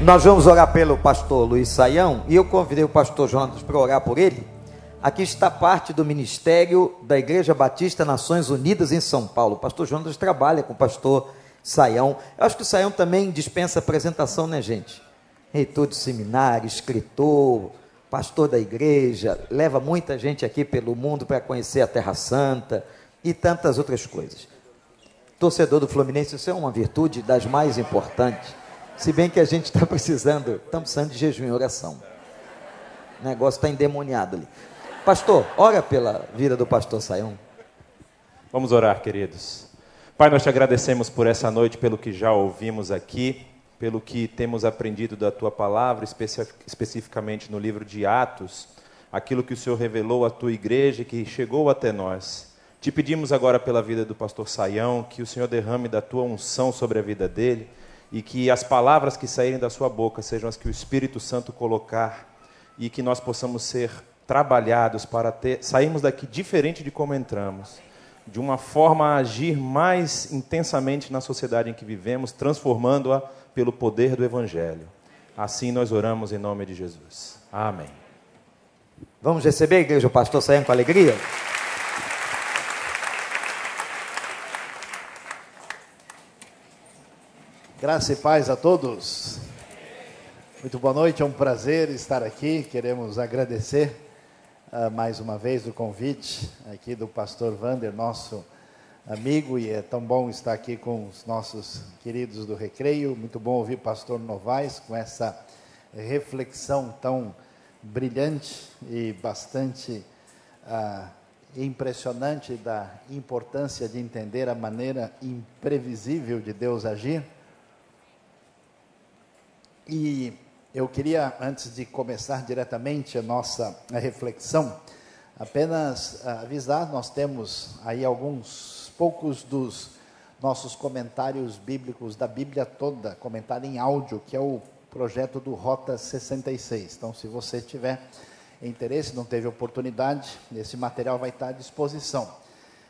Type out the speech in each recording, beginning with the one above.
Nós vamos orar pelo pastor Luiz Saião e eu convidei o pastor Jonas para orar por ele. Aqui está parte do ministério da Igreja Batista Nações Unidas em São Paulo. O pastor Jonas trabalha com o pastor Saião. Eu acho que o Saião também dispensa apresentação, né, gente? Reitor de seminário, escritor, pastor da igreja, leva muita gente aqui pelo mundo para conhecer a Terra Santa e tantas outras coisas. Torcedor do Fluminense, isso é uma virtude das mais importantes. Se bem que a gente está precisando, estamos precisando de jejum e oração. O negócio está endemoniado ali. Pastor, ora pela vida do pastor Saião. Vamos orar, queridos. Pai, nós te agradecemos por essa noite, pelo que já ouvimos aqui, pelo que temos aprendido da tua palavra, especificamente no livro de Atos, aquilo que o Senhor revelou à tua igreja e que chegou até nós. Te pedimos agora pela vida do pastor Saião, que o Senhor derrame da tua unção sobre a vida dele e que as palavras que saírem da sua boca sejam as que o Espírito Santo colocar e que nós possamos ser trabalhados para ter, sairmos daqui diferente de como entramos, de uma forma a agir mais intensamente na sociedade em que vivemos, transformando-a pelo poder do Evangelho. Assim nós oramos em nome de Jesus. Amém. Vamos receber, igreja, o pastor saindo com alegria? Graça e paz a todos. Muito boa noite, é um prazer estar aqui. Queremos agradecer uh, mais uma vez o convite aqui do pastor Vander, nosso amigo, e é tão bom estar aqui com os nossos queridos do Recreio. Muito bom ouvir o pastor Novaes com essa reflexão tão brilhante e bastante uh, impressionante da importância de entender a maneira imprevisível de Deus agir. E eu queria, antes de começar diretamente a nossa reflexão, apenas avisar: nós temos aí alguns poucos dos nossos comentários bíblicos da Bíblia toda, comentário em áudio, que é o projeto do Rota 66. Então, se você tiver interesse, não teve oportunidade, esse material vai estar à disposição.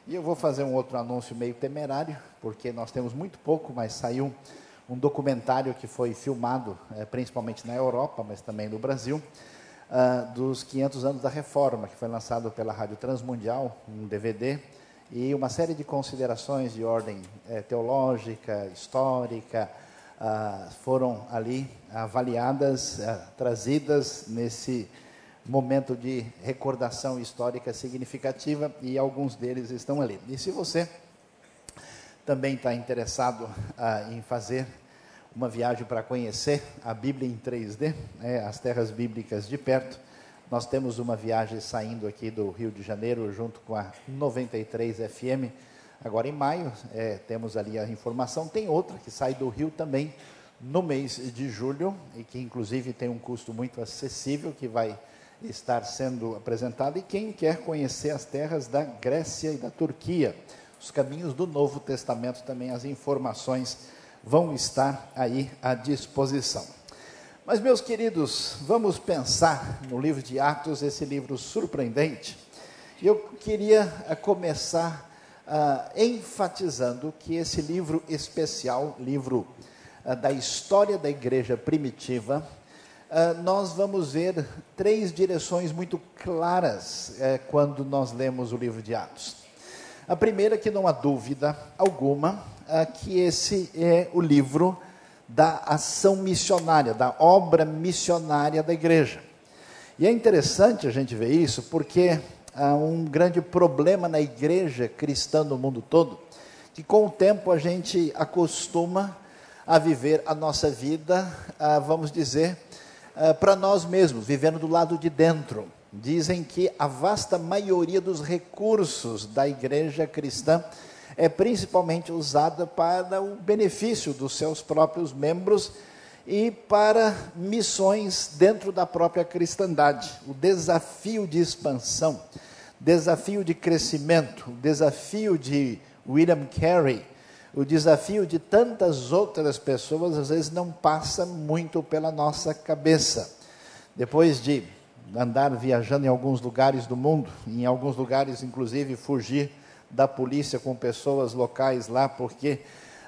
E eu vou fazer um outro anúncio meio temerário, porque nós temos muito pouco, mas saiu um documentário que foi filmado, é, principalmente na Europa, mas também no Brasil, uh, dos 500 anos da Reforma, que foi lançado pela Rádio Transmundial, um DVD, e uma série de considerações de ordem é, teológica, histórica, uh, foram ali avaliadas, uh, trazidas nesse momento de recordação histórica significativa, e alguns deles estão ali. E se você também está interessado ah, em fazer uma viagem para conhecer a Bíblia em 3D, né, as terras bíblicas de perto, nós temos uma viagem saindo aqui do Rio de Janeiro junto com a 93 FM. Agora em maio é, temos ali a informação. Tem outra que sai do Rio também no mês de julho e que inclusive tem um custo muito acessível que vai estar sendo apresentado. E quem quer conhecer as terras da Grécia e da Turquia, os caminhos do Novo Testamento também, as informações vão estar aí à disposição. Mas, meus queridos, vamos pensar no livro de Atos, esse livro surpreendente. Eu queria uh, começar uh, enfatizando que esse livro especial, livro uh, da história da igreja primitiva, nós vamos ver três direções muito claras eh, quando nós lemos o livro de Atos. A primeira, que não há dúvida alguma, é que esse é o livro da ação missionária, da obra missionária da igreja. E é interessante a gente ver isso, porque há um grande problema na igreja cristã no mundo todo, que com o tempo a gente acostuma a viver a nossa vida, vamos dizer, para nós mesmos, vivendo do lado de dentro dizem que a vasta maioria dos recursos da igreja cristã é principalmente usada para o benefício dos seus próprios membros e para missões dentro da própria cristandade. O desafio de expansão, desafio de crescimento, o desafio de William Carey, o desafio de tantas outras pessoas às vezes não passa muito pela nossa cabeça. Depois de andar viajando em alguns lugares do mundo, em alguns lugares, inclusive, fugir da polícia com pessoas locais lá, porque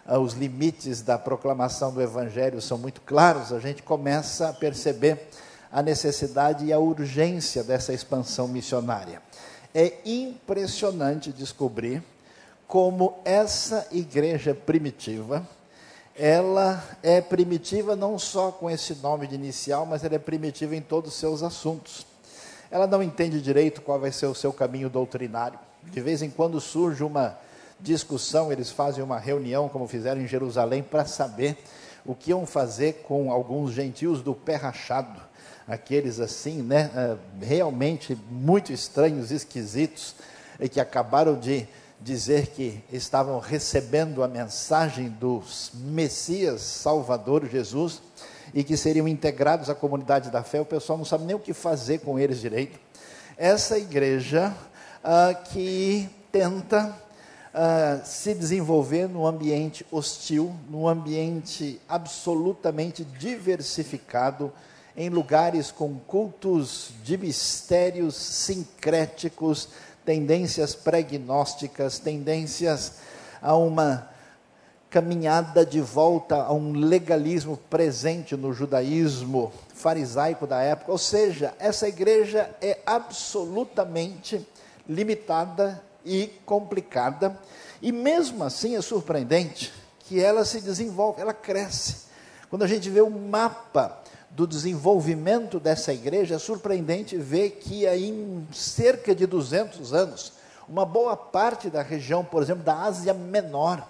ah, os limites da proclamação do Evangelho são muito claros, a gente começa a perceber a necessidade e a urgência dessa expansão missionária. É impressionante descobrir como essa igreja primitiva, ela é primitiva não só com esse nome de inicial, mas ela é primitiva em todos os seus assuntos. Ela não entende direito qual vai ser o seu caminho doutrinário. De vez em quando surge uma discussão, eles fazem uma reunião, como fizeram em Jerusalém, para saber o que iam fazer com alguns gentios do pé rachado, aqueles assim, né, eh, realmente muito estranhos, esquisitos, e que acabaram de dizer que estavam recebendo a mensagem do Messias Salvador Jesus e que seriam integrados à comunidade da fé, o pessoal não sabe nem o que fazer com eles direito. Essa igreja ah, que tenta ah, se desenvolver num ambiente hostil, num ambiente absolutamente diversificado, em lugares com cultos de mistérios sincréticos, tendências pregnósticas, tendências a uma caminhada de volta a um legalismo presente no judaísmo farisaico da época. Ou seja, essa igreja é absolutamente limitada e complicada, e mesmo assim é surpreendente que ela se desenvolve, ela cresce. Quando a gente vê o mapa do desenvolvimento dessa igreja, é surpreendente ver que em cerca de 200 anos, uma boa parte da região, por exemplo, da Ásia Menor,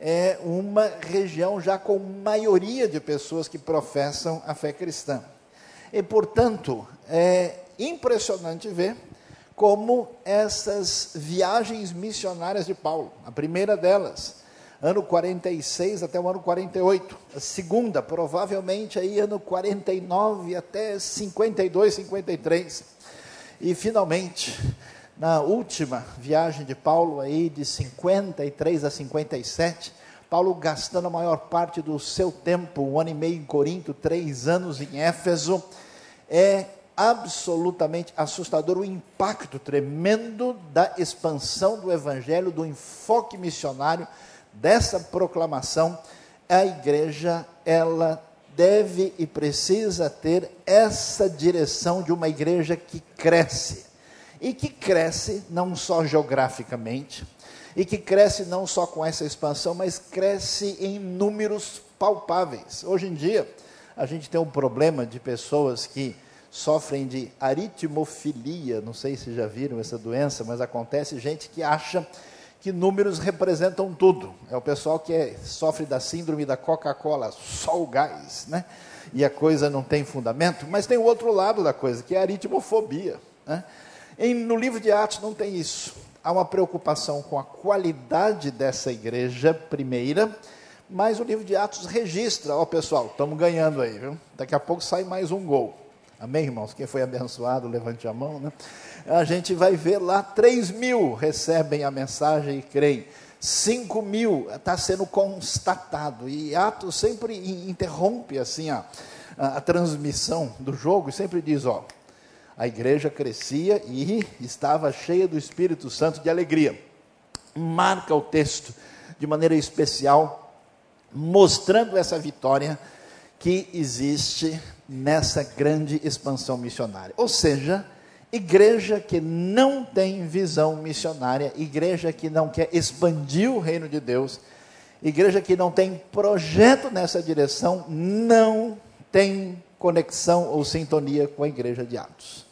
é uma região já com maioria de pessoas que professam a fé cristã. E, portanto, é impressionante ver como essas viagens missionárias de Paulo, a primeira delas, ano 46 até o ano 48. A segunda, provavelmente aí ano 49 até 52, 53. E finalmente, na última viagem de Paulo aí de 53 a 57, Paulo gastando a maior parte do seu tempo, um ano e meio em Corinto, três anos em Éfeso, é absolutamente assustador o impacto tremendo da expansão do evangelho, do enfoque missionário dessa proclamação, a igreja, ela deve e precisa ter essa direção de uma igreja que cresce. E que cresce não só geograficamente, e que cresce não só com essa expansão, mas cresce em números palpáveis. Hoje em dia, a gente tem um problema de pessoas que sofrem de aritmofilia, não sei se já viram essa doença, mas acontece gente que acha que números representam tudo. É o pessoal que é, sofre da síndrome da Coca-Cola, só o gás, né? E a coisa não tem fundamento, mas tem o outro lado da coisa, que é a aritmofobia. Né? Em, no livro de Atos não tem isso. Há uma preocupação com a qualidade dessa igreja primeira, mas o livro de Atos registra, ó pessoal, estamos ganhando aí, viu? Daqui a pouco sai mais um gol. Amém, irmãos? Quem foi abençoado, levante a mão, né? A gente vai ver lá, 3 mil recebem a mensagem e creem. 5 mil está sendo constatado. E Atos sempre interrompe assim a, a, a transmissão do jogo e sempre diz, ó, a igreja crescia e estava cheia do Espírito Santo de alegria. Marca o texto de maneira especial, mostrando essa vitória que existe nessa grande expansão missionária. Ou seja, igreja que não tem visão missionária, igreja que não quer expandir o reino de Deus, igreja que não tem projeto nessa direção, não tem conexão ou sintonia com a igreja de Atos.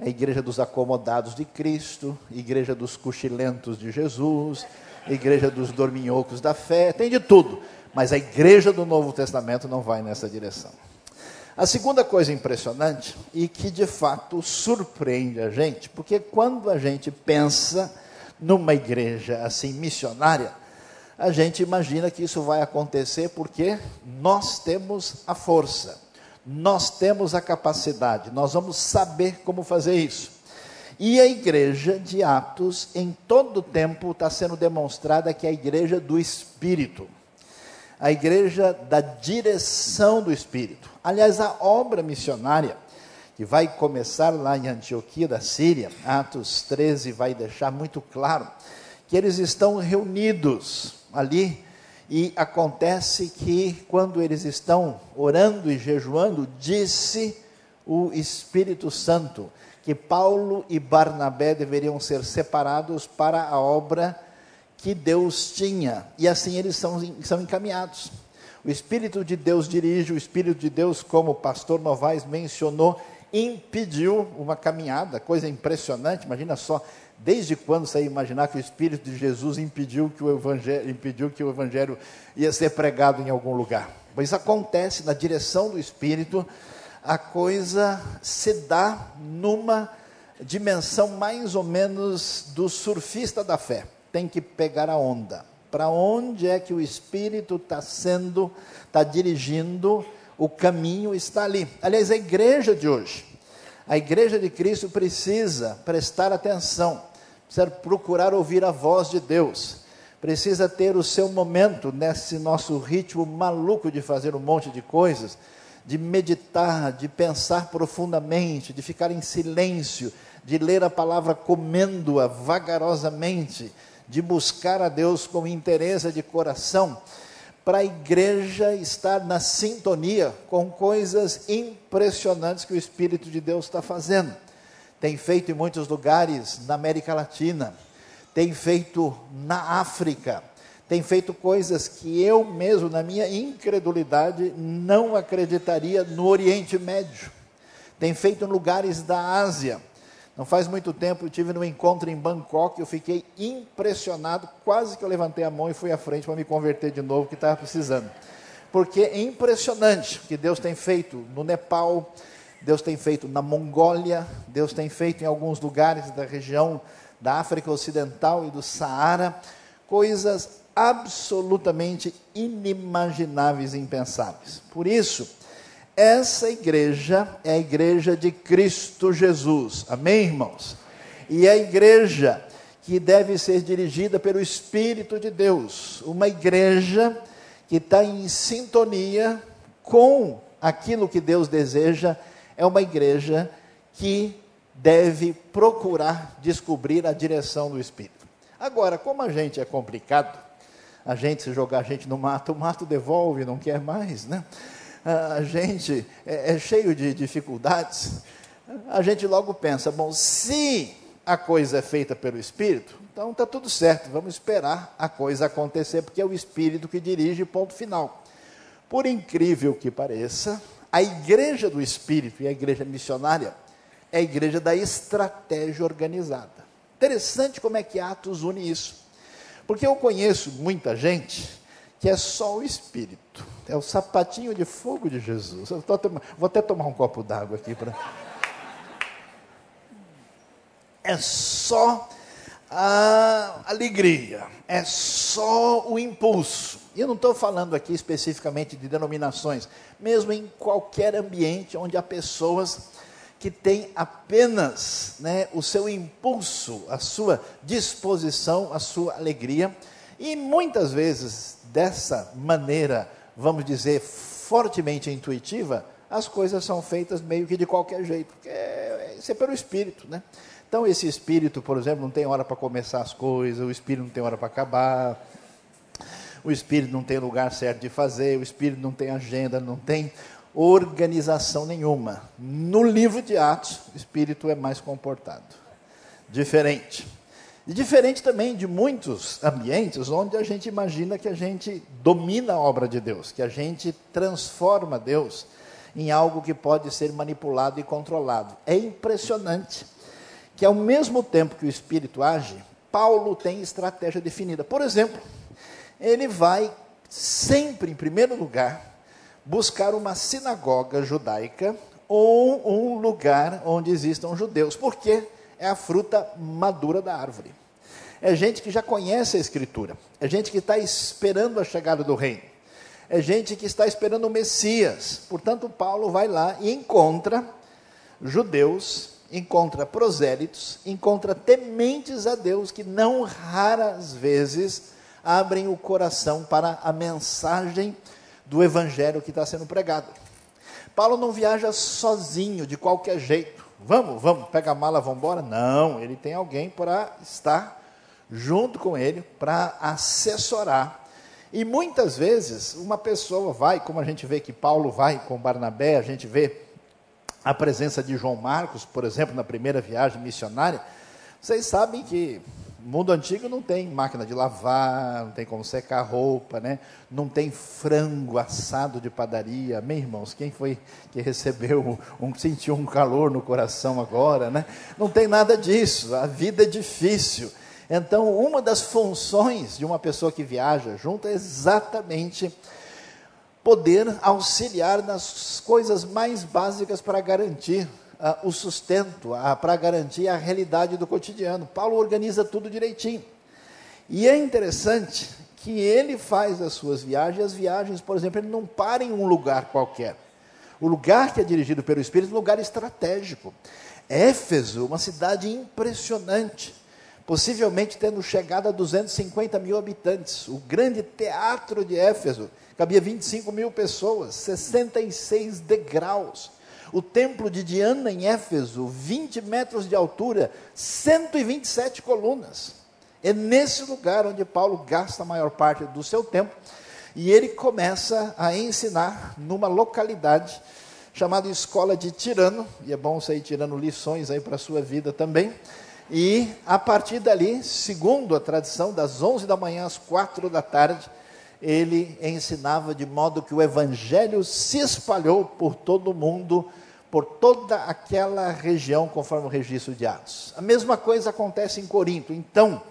A igreja dos acomodados de Cristo, igreja dos cochilentos de Jesus, igreja dos dorminhocos da fé, tem de tudo, mas a igreja do Novo Testamento não vai nessa direção. A segunda coisa impressionante e que de fato surpreende a gente, porque quando a gente pensa numa igreja assim missionária, a gente imagina que isso vai acontecer porque nós temos a força, nós temos a capacidade, nós vamos saber como fazer isso. E a igreja de Atos, em todo o tempo, está sendo demonstrada que é a igreja do Espírito a igreja da direção do Espírito. Aliás, a obra missionária, que vai começar lá em Antioquia da Síria, Atos 13 vai deixar muito claro que eles estão reunidos ali E acontece que quando eles estão orando e jejuando, disse o Espírito Santo que Paulo e Barnabé deveriam ser separados para a obra que Deus tinha. E assim eles são, são encaminhados. O Espírito de Deus dirige, o Espírito de Deus, como o pastor Novaes mencionou, impediu uma caminhada, coisa impressionante. Imagina só, desde quando você ia imaginar que o Espírito de Jesus impediu que o Evangelho, impediu que o Evangelho ia ser pregado em algum lugar? Pois acontece na direção do Espírito, a coisa se dá numa dimensão mais ou menos do surfista da fé. Tem que pegar a onda para onde é que o Espírito está sendo, está dirigindo, o caminho está ali. Aliás, a igreja de hoje, a igreja de Cristo precisa prestar atenção, precisa procurar ouvir a voz de Deus, precisa ter o seu momento nesse nosso ritmo maluco de fazer um monte de coisas, de meditar, de pensar profundamente, de ficar em silêncio, de ler a palavra comendo-a vagarosamente de buscar a Deus com interesse de coração, para a igreja estar na sintonia com coisas impressionantes que o Espírito de Deus está fazendo. Tem feito em muitos lugares na América Latina, tem feito na África, tem feito coisas que eu mesmo, na minha incredulidade, não acreditaria no Oriente Médio. Tem feito em lugares da Ásia não faz muito tempo eu tive no encontro em Bangkok, eu fiquei impressionado, quase que eu levantei a mão e fui à frente para me converter de novo, que estava precisando. Porque é impressionante o que Deus tem feito no Nepal, Deus tem feito na Mongólia, Deus tem feito em alguns lugares da região da África Ocidental e do Saara, coisas absolutamente inimagináveis e impensáveis. Por isso, essa igreja é a igreja de Cristo Jesus. Amém, irmãos? E é a igreja que deve ser dirigida pelo Espírito de Deus. Uma igreja que está em sintonia com aquilo que Deus deseja. É uma igreja que deve procurar descobrir a direção do Espírito. Agora, como a gente é complicado, a gente se jogar a gente no mato, o mato devolve, não quer mais, né? A gente é, é cheio de dificuldades, a gente logo pensa: bom, se a coisa é feita pelo Espírito, então está tudo certo, vamos esperar a coisa acontecer, porque é o Espírito que dirige, ponto final. Por incrível que pareça, a igreja do Espírito e a igreja missionária é a igreja da estratégia organizada. Interessante como é que Atos une isso. Porque eu conheço muita gente que é só o Espírito. É o sapatinho de fogo de Jesus. vou até tomar um copo d'água aqui para. É só a alegria, é só o impulso. E eu não estou falando aqui especificamente de denominações, mesmo em qualquer ambiente onde há pessoas que têm apenas né, o seu impulso, a sua disposição, a sua alegria, e muitas vezes dessa maneira, vamos dizer, fortemente intuitiva, as coisas são feitas meio que de qualquer jeito, porque é, isso é pelo espírito, né? Então, esse espírito, por exemplo, não tem hora para começar as coisas, o espírito não tem hora para acabar, o espírito não tem lugar certo de fazer, o espírito não tem agenda, não tem organização nenhuma. No livro de Atos, o espírito é mais comportado, diferente. E diferente também de muitos ambientes onde a gente imagina que a gente domina a obra de Deus, que a gente transforma Deus em algo que pode ser manipulado e controlado. É impressionante que ao mesmo tempo que o Espírito age, Paulo tem estratégia definida. Por exemplo, ele vai sempre, em primeiro lugar, buscar uma sinagoga judaica ou um lugar onde existam judeus. Por quê? É a fruta madura da árvore. É gente que já conhece a Escritura. É gente que está esperando a chegada do reino. É gente que está esperando o Messias. Portanto, Paulo vai lá e encontra judeus, encontra prosélitos, encontra tementes a Deus que não raras vezes abrem o coração para a mensagem do evangelho que está sendo pregado. Paulo não viaja sozinho, de qualquer jeito. Vamos, vamos, pega a mala, vamos embora? Não, ele tem alguém para estar junto com ele, para assessorar E muitas vezes uma pessoa vai, como a gente vê que Paulo vai com Barnabé, a gente vê a presença de João Marcos, por exemplo, na primeira viagem missionária. Vocês sabem que mundo antigo não tem máquina de lavar, não tem como secar roupa, né? não tem frango assado de padaria. Amém, irmãos? Quem foi que recebeu, um, sentiu um calor no coração agora? Né? Não tem nada disso, a vida é difícil. Então, uma das funções de uma pessoa que viaja junto é exatamente poder auxiliar nas coisas mais básicas para garantir uh, o sustento, uh, para garantir a realidade do cotidiano. Paulo organiza tudo direitinho. E é interessante que ele faz as suas viagens, as viagens, por exemplo, ele não para em um lugar qualquer. O lugar que é dirigido pelo Espírito é um lugar estratégico. Éfeso, uma cidade impressionante, possivelmente tendo chegado a 250 mil habitantes. O grande teatro de Éfeso cabia 25 mil pessoas, 66 degraus. O templo de Diana em Éfeso, 20 metros de altura, 127 colunas. É nesse lugar onde Paulo gasta a maior parte do seu tempo e ele começa a ensinar numa localidade chamada Escola de Tirano, e é bom sair tirando lições aí para a sua vida também. E a partir dali, segundo a tradição, das 11 da manhã às 4 da tarde, ele ensinava de modo que o evangelho se espalhou por todo o mundo, por toda aquela região, conforme o registro de Atos. A mesma coisa acontece em Corinto. Então,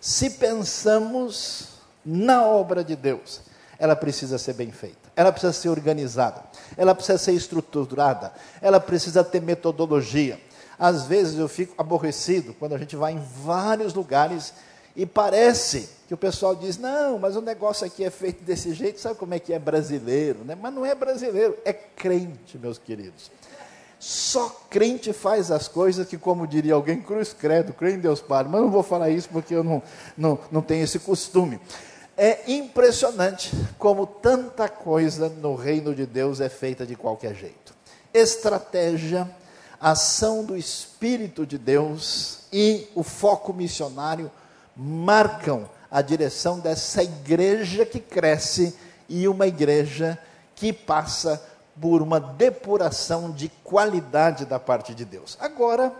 se pensamos na obra de Deus, ela precisa ser bem feita, ela precisa ser organizada, ela precisa ser estruturada, ela precisa ter metodologia. Às vezes eu fico aborrecido quando a gente vai em vários lugares e parece que o pessoal diz: não, mas o negócio aqui é feito desse jeito, sabe como é que é brasileiro? Né? Mas não é brasileiro, é crente, meus queridos. Só crente faz as coisas que, como diria alguém, cruz credo, crê em Deus Pai. Mas não vou falar isso porque eu não, não, não tenho esse costume. É impressionante como tanta coisa no reino de Deus é feita de qualquer jeito. Estratégia, ação do Espírito de Deus e o foco missionário marcam a direção dessa igreja que cresce e uma igreja que passa por uma depuração de qualidade da parte de Deus. Agora,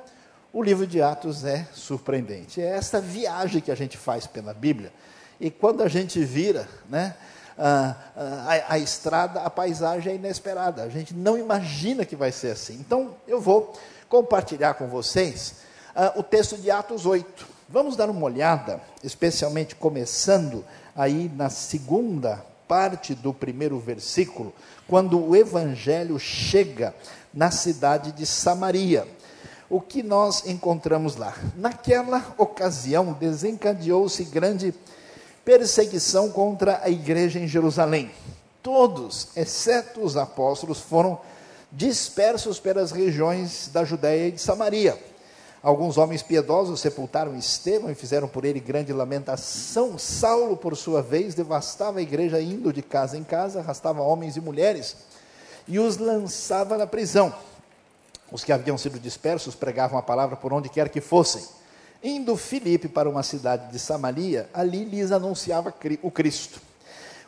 o livro de Atos é surpreendente. É essa viagem que a gente faz pela Bíblia. E quando a gente vira, né, a, a, a, estrada, a paisagem é inesperada. A gente não imagina que vai ser assim. Então, eu vou compartilhar com vocês uh, o texto de Atos 8. Vamos dar uma olhada, especialmente começando aí na segunda parte do primeiro versículo, quando o evangelho chega na cidade de Samaria. O que nós encontramos lá? Naquela ocasião desencadeou-se grande perseguição contra a igreja em Jerusalém. Todos, exceto os apóstolos, foram dispersos pelas regiões da Judéia e de Samaria. Alguns homens piedosos sepultaram Estevão e fizeram por ele grande lamentação. Saulo, por sua vez, devastava a igreja, indo de casa em casa, arrastava homens e mulheres e os lançava na prisão. Os que haviam sido dispersos pregavam a palavra por onde quer que fossem. Indo Filipe para uma cidade de Samaria, ali lhes anunciava o Cristo.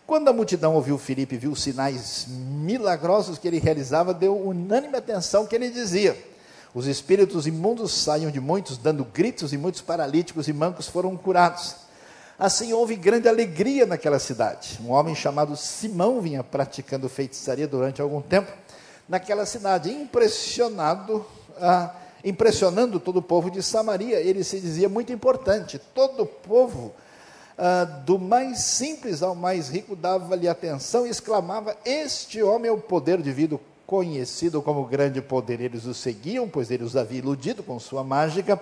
Quando a multidão ouviu Filipe e viu os sinais milagrosos que ele realizava, deu unânime atenção que ele dizia os espíritos imundos saíam de muitos, dando gritos, e muitos paralíticos e mancos foram curados. Assim houve grande alegria naquela cidade. Um homem chamado Simão vinha praticando feitiçaria durante algum tempo naquela cidade, impressionado, ah, impressionando todo o povo de Samaria. Ele se dizia muito importante. Todo o povo, ah, do mais simples ao mais rico, dava-lhe atenção e exclamava: Este homem é o poder divino conhecido como grande poder. Eles o seguiam, pois ele os havia iludido com sua mágica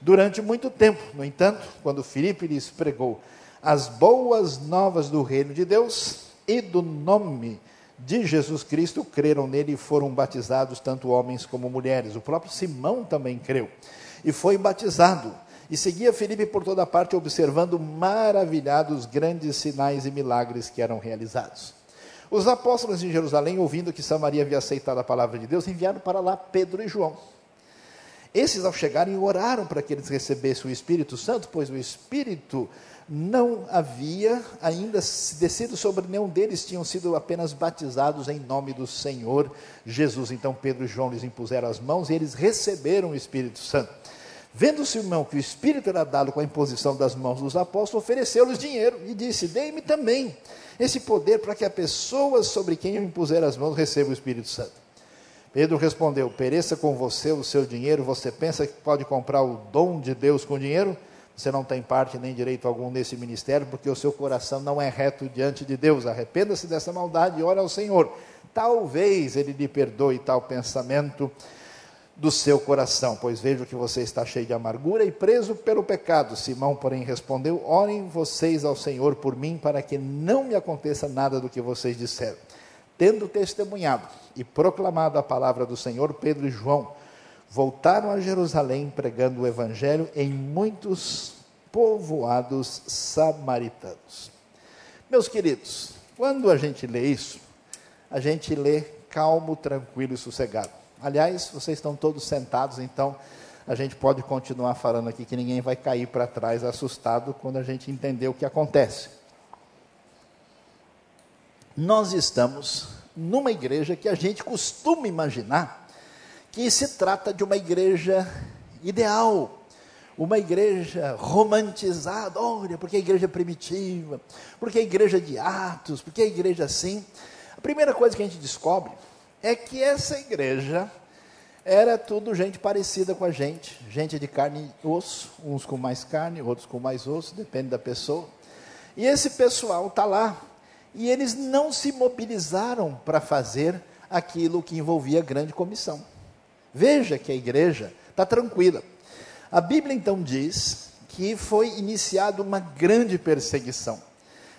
durante muito tempo. No entanto, quando Filipe lhes pregou as boas novas do reino de Deus e do nome de Jesus Cristo, creram nele e foram batizados tanto homens como mulheres. O próprio Simão também creu e foi batizado. E seguia Filipe por toda parte, observando maravilhados grandes sinais e milagres que eram realizados. Os apóstolos em Jerusalém, ouvindo que Samaria havia aceitado a palavra de Deus, enviaram para lá Pedro e João. Esses, ao chegarem, oraram para que eles recebessem o Espírito Santo, pois o Espírito não havia ainda descido sobre nenhum deles, tinham sido apenas batizados em nome do Senhor Jesus. Então Pedro e João lhes impuseram as mãos e eles receberam o Espírito Santo. Vendo Simão que o Espírito era dado com a imposição das mãos dos apóstolos, ofereceu-lhes dinheiro e disse: Dei-me também esse poder para que a pessoa sobre quem eu impuser as mãos receba o Espírito Santo. Pedro respondeu: Pereça com você o seu dinheiro, você pensa que pode comprar o dom de Deus com dinheiro? Você não tem parte nem direito algum nesse ministério, porque o seu coração não é reto diante de Deus. Arrependa-se dessa maldade e ore ao Senhor. Talvez ele lhe perdoe tal pensamento do seu coração, pois vejo que você está cheio de amargura e preso pelo pecado. Simão, porém, respondeu: Orem vocês ao Senhor por mim, para que não me aconteça nada do que vocês disseram. Tendo testemunhado e proclamado a palavra do Senhor, Pedro e João voltaram a Jerusalém pregando o evangelho em muitos povoados samaritanos. Meus queridos, quando a gente lê isso, a gente lê calmo, tranquilo e sossegado. Aliás, vocês estão todos sentados, então a gente pode continuar falando aqui que ninguém vai cair para trás assustado quando a gente entender o que acontece. Nós estamos numa igreja que a gente costuma imaginar que se trata de uma igreja ideal, uma igreja romantizada, olha, porque a igreja é primitiva, porque a igreja de Atos, porque a igreja assim. A primeira coisa que a gente descobre é que essa igreja era tudo gente parecida com a gente, gente de carne e osso, uns com mais carne, outros com mais osso, depende da pessoa. E esse pessoal está lá, e eles não se mobilizaram para fazer aquilo que envolvia grande comissão. Veja que a igreja está tranquila. A Bíblia então diz que foi iniciada uma grande perseguição.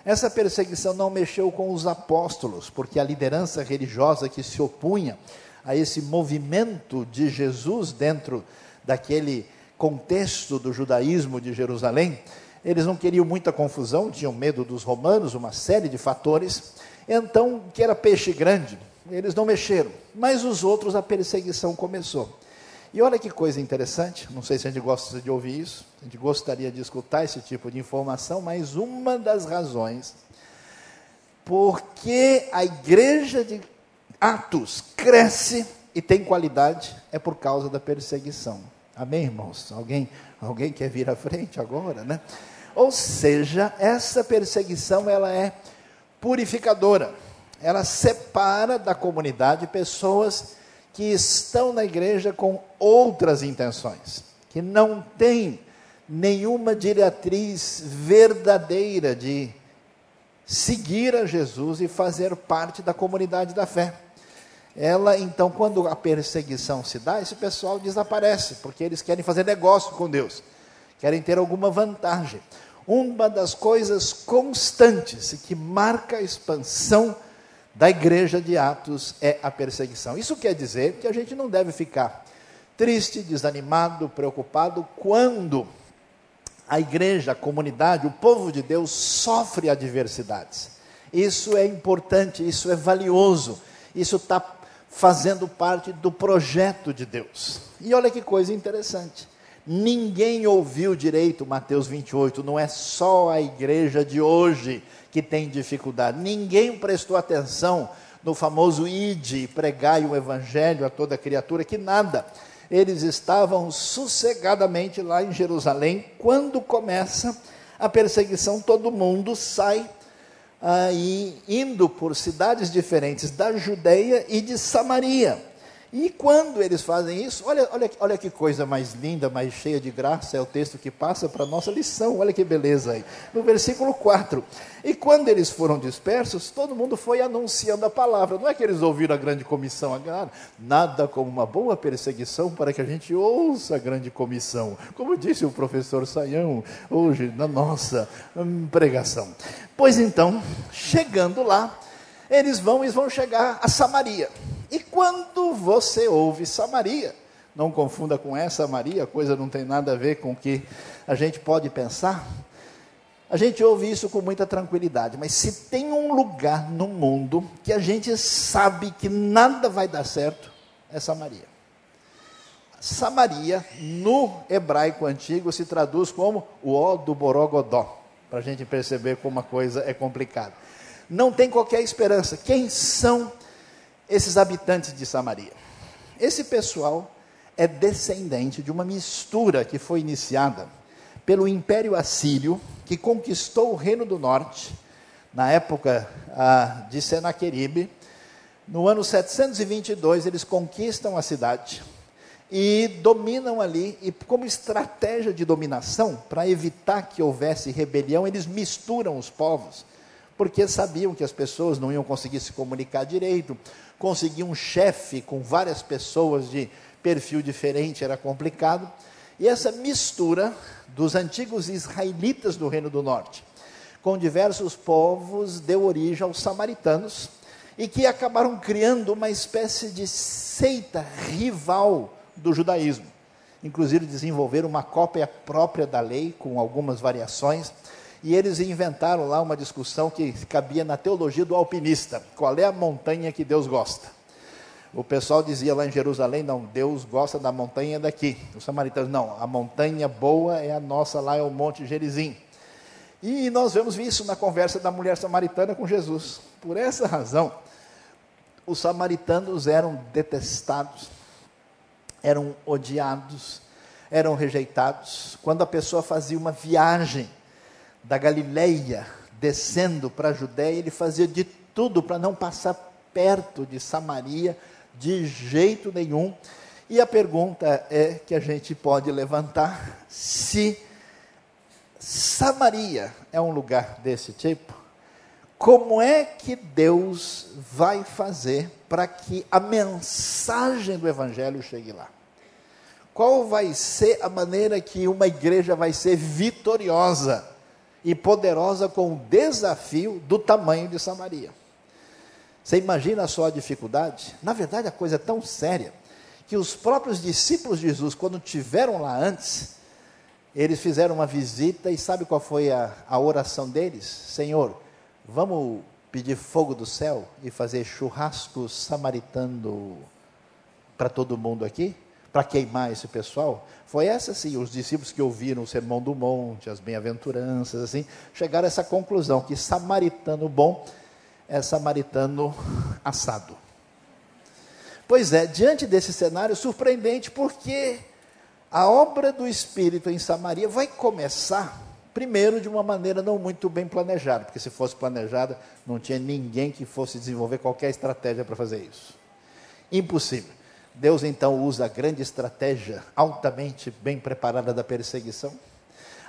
Essa perseguição não mexeu com os apóstolos, porque a liderança religiosa que se opunha a esse movimento de Jesus dentro daquele contexto do judaísmo de Jerusalém, eles não queriam muita confusão, tinham medo dos romanos, uma série de fatores. Então, que era peixe grande, eles não mexeram, mas os outros a perseguição começou. E olha que coisa interessante, não sei se a gente gosta de ouvir isso, a gente gostaria de escutar esse tipo de informação, mas uma das razões porque a igreja de Atos cresce e tem qualidade é por causa da perseguição. Amém, irmãos? Alguém, alguém quer vir à frente agora, né? Ou seja, essa perseguição ela é purificadora. Ela separa da comunidade pessoas que estão na igreja com outras intenções, que não têm nenhuma diretriz verdadeira de seguir a Jesus e fazer parte da comunidade da fé. Ela, então, quando a perseguição se dá, esse pessoal desaparece, porque eles querem fazer negócio com Deus, querem ter alguma vantagem. Uma das coisas constantes que marca a expansão da igreja de Atos é a perseguição. Isso quer dizer que a gente não deve ficar triste, desanimado, preocupado quando a igreja, a comunidade, o povo de Deus sofre adversidades. Isso é importante, isso é valioso, isso está fazendo parte do projeto de Deus. E olha que coisa interessante. Ninguém ouviu direito Mateus 28, não é só a igreja de hoje que tem dificuldade. Ninguém prestou atenção no famoso ide, pregai o evangelho a toda criatura, que nada. Eles estavam sossegadamente lá em Jerusalém, quando começa a perseguição, todo mundo sai aí indo por cidades diferentes da Judeia e de Samaria. E quando eles fazem isso, olha, olha, olha que coisa mais linda, mais cheia de graça, é o texto que passa para a nossa lição, olha que beleza aí. No versículo 4: E quando eles foram dispersos, todo mundo foi anunciando a palavra. Não é que eles ouviram a grande comissão, agora, nada como uma boa perseguição para que a gente ouça a grande comissão, como disse o professor Saião hoje na nossa hum, pregação. Pois então, chegando lá, eles vão e vão chegar a Samaria. E quando você ouve Samaria, não confunda com essa Maria, a coisa não tem nada a ver com o que a gente pode pensar. A gente ouve isso com muita tranquilidade, mas se tem um lugar no mundo que a gente sabe que nada vai dar certo, é Samaria. Samaria, no hebraico antigo, se traduz como o ó do Borogodó. para a gente perceber como a coisa é complicada. Não tem qualquer esperança. Quem são esses habitantes de Samaria? Esse pessoal é descendente de uma mistura que foi iniciada pelo Império Assírio, que conquistou o Reino do Norte, na época ah, de Senaqueribe. No ano 722, eles conquistam a cidade e dominam ali, e como estratégia de dominação, para evitar que houvesse rebelião, eles misturam os povos, porque sabiam que as pessoas não iam conseguir se comunicar direito, conseguir um chefe com várias pessoas de perfil diferente era complicado, e essa mistura dos antigos israelitas do Reino do Norte com diversos povos deu origem aos samaritanos, e que acabaram criando uma espécie de seita rival do judaísmo. Inclusive desenvolveram uma cópia própria da lei, com algumas variações, e eles inventaram lá uma discussão que cabia na teologia do alpinista: qual é a montanha que Deus gosta? O pessoal dizia lá em Jerusalém: não, Deus gosta da montanha daqui. Os samaritanos: não, a montanha boa é a nossa, lá é o Monte Gerizim. E nós vemos isso na conversa da mulher samaritana com Jesus. Por essa razão, os samaritanos eram detestados eram odiados, eram rejeitados. Quando a pessoa fazia uma viagem da Galileia, descendo para a Judéia, ele fazia de tudo para não passar perto de Samaria de jeito nenhum. E a pergunta é que a gente pode levantar: se Samaria é um lugar desse tipo, como é que Deus vai fazer para que a mensagem do Evangelho chegue lá? qual vai ser a maneira que uma igreja vai ser vitoriosa e poderosa com o desafio do tamanho de Samaria. Você imagina só a dificuldade? Na verdade, a coisa é tão séria que os próprios discípulos de Jesus, quando tiveram lá antes, eles fizeram uma visita e sabe qual foi a, a oração deles? Senhor, vamos pedir fogo do céu e fazer churrasco samaritano para todo mundo aqui? Para queimar esse pessoal, foi essa sim, os discípulos que ouviram o sermão do monte, as bem-aventuranças, assim, chegaram a essa conclusão, que samaritano bom é samaritano assado. Pois é, diante desse cenário surpreendente, porque a obra do Espírito em Samaria vai começar, primeiro, de uma maneira não muito bem planejada, porque se fosse planejada, não tinha ninguém que fosse desenvolver qualquer estratégia para fazer isso. Impossível. Deus então usa a grande estratégia, altamente bem preparada da perseguição.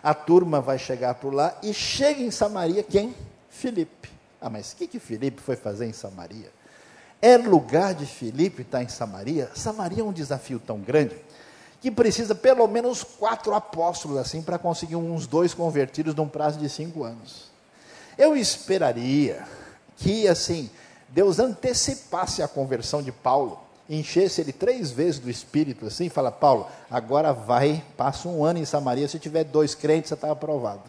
A turma vai chegar por lá e chega em Samaria quem? Filipe. Ah, mas o que, que Filipe foi fazer em Samaria? É lugar de Filipe estar em Samaria? Samaria é um desafio tão grande que precisa pelo menos quatro apóstolos assim para conseguir uns dois convertidos num prazo de cinco anos. Eu esperaria que assim Deus antecipasse a conversão de Paulo enchesse ele três vezes do Espírito assim, fala, Paulo, agora vai, passa um ano em Samaria, se tiver dois crentes, você está aprovado.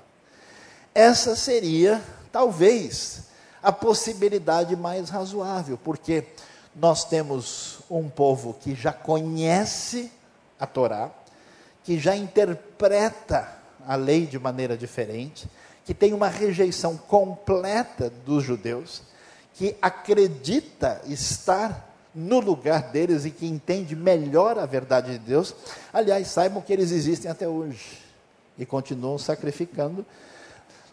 Essa seria, talvez, a possibilidade mais razoável, porque nós temos um povo que já conhece a Torá, que já interpreta a lei de maneira diferente, que tem uma rejeição completa dos judeus, que acredita estar no lugar deles e que entende melhor a verdade de Deus. Aliás, saibam que eles existem até hoje e continuam sacrificando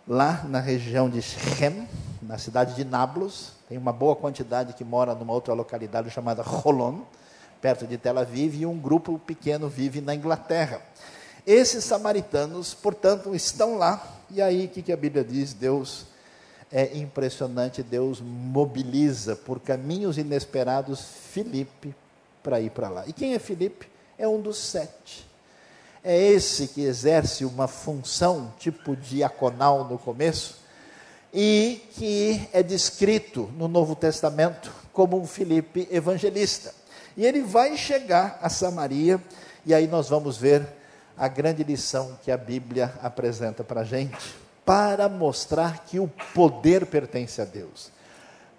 lá na região de Shem, na cidade de Nablus. Tem uma boa quantidade que mora numa outra localidade chamada Holon, perto de Tel Aviv, e um grupo pequeno vive na Inglaterra. Esses samaritanos, portanto, estão lá. E aí, o que, que a Bíblia diz? Deus é impressionante, Deus mobiliza por caminhos inesperados Filipe para ir para lá. E quem é Filipe? É um dos sete. É esse que exerce uma função tipo diaconal no começo e que é descrito no Novo Testamento como um Filipe evangelista. E ele vai chegar a Samaria e aí nós vamos ver a grande lição que a Bíblia apresenta para a gente para mostrar que o poder pertence a Deus.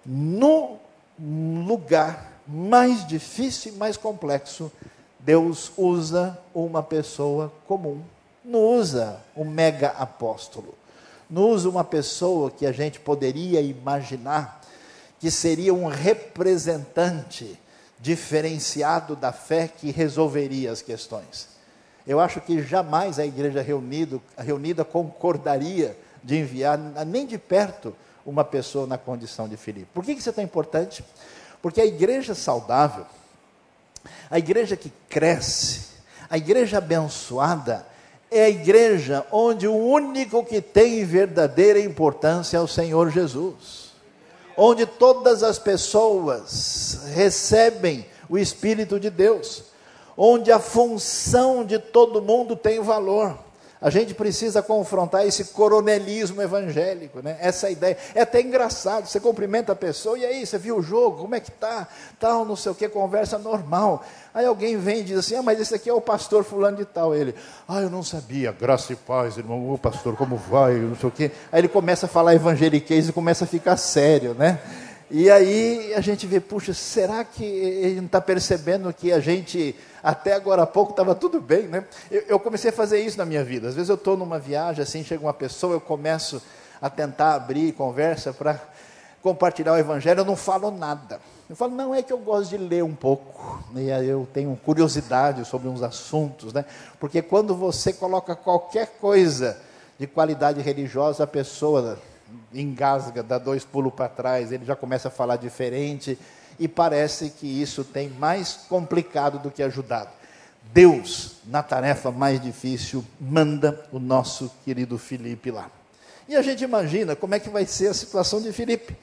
No lugar mais difícil e mais complexo, Deus usa uma pessoa comum, não usa um mega apóstolo, nos uma pessoa que a gente poderia imaginar que seria um representante diferenciado da fé que resolveria as questões. Eu acho que jamais a igreja reunido, reunida concordaria de enviar nem de perto uma pessoa na condição de Filipe. Por que isso é tão importante? Porque a igreja saudável, a igreja que cresce, a igreja abençoada, é a igreja onde o único que tem verdadeira importância é o Senhor Jesus. Onde todas as pessoas recebem o Espírito de Deus onde a função de todo mundo tem valor. A gente precisa confrontar esse coronelismo evangélico, né? Essa ideia. É até engraçado, você cumprimenta a pessoa, e aí, você viu o jogo, como é que tá? Tal, não sei o que, conversa normal. Aí alguém vem e diz assim, ah, mas esse aqui é o pastor fulano de tal. Ele, ah, eu não sabia, graça e paz, irmão, o pastor, como vai, não sei o quê. Aí ele começa a falar evangeliquez e começa a ficar sério, né? E aí a gente vê, puxa, será que ele não está percebendo que a gente até agora há pouco estava tudo bem, né? Eu, eu, comecei a fazer isso na minha vida. Às vezes eu estou numa viagem, assim, chega uma pessoa, eu começo a tentar abrir conversa para compartilhar o evangelho, eu não falo nada. Eu falo, não, é que eu gosto de ler um pouco, e aí eu tenho curiosidade sobre uns assuntos, né? Porque quando você coloca qualquer coisa de qualidade religiosa, a pessoa engasga, dá dois pulos para trás, ele já começa a falar diferente, e parece que isso tem mais complicado do que ajudado. Deus, na tarefa mais difícil, manda o nosso querido Felipe lá. E a gente imagina como é que vai ser a situação de Felipe.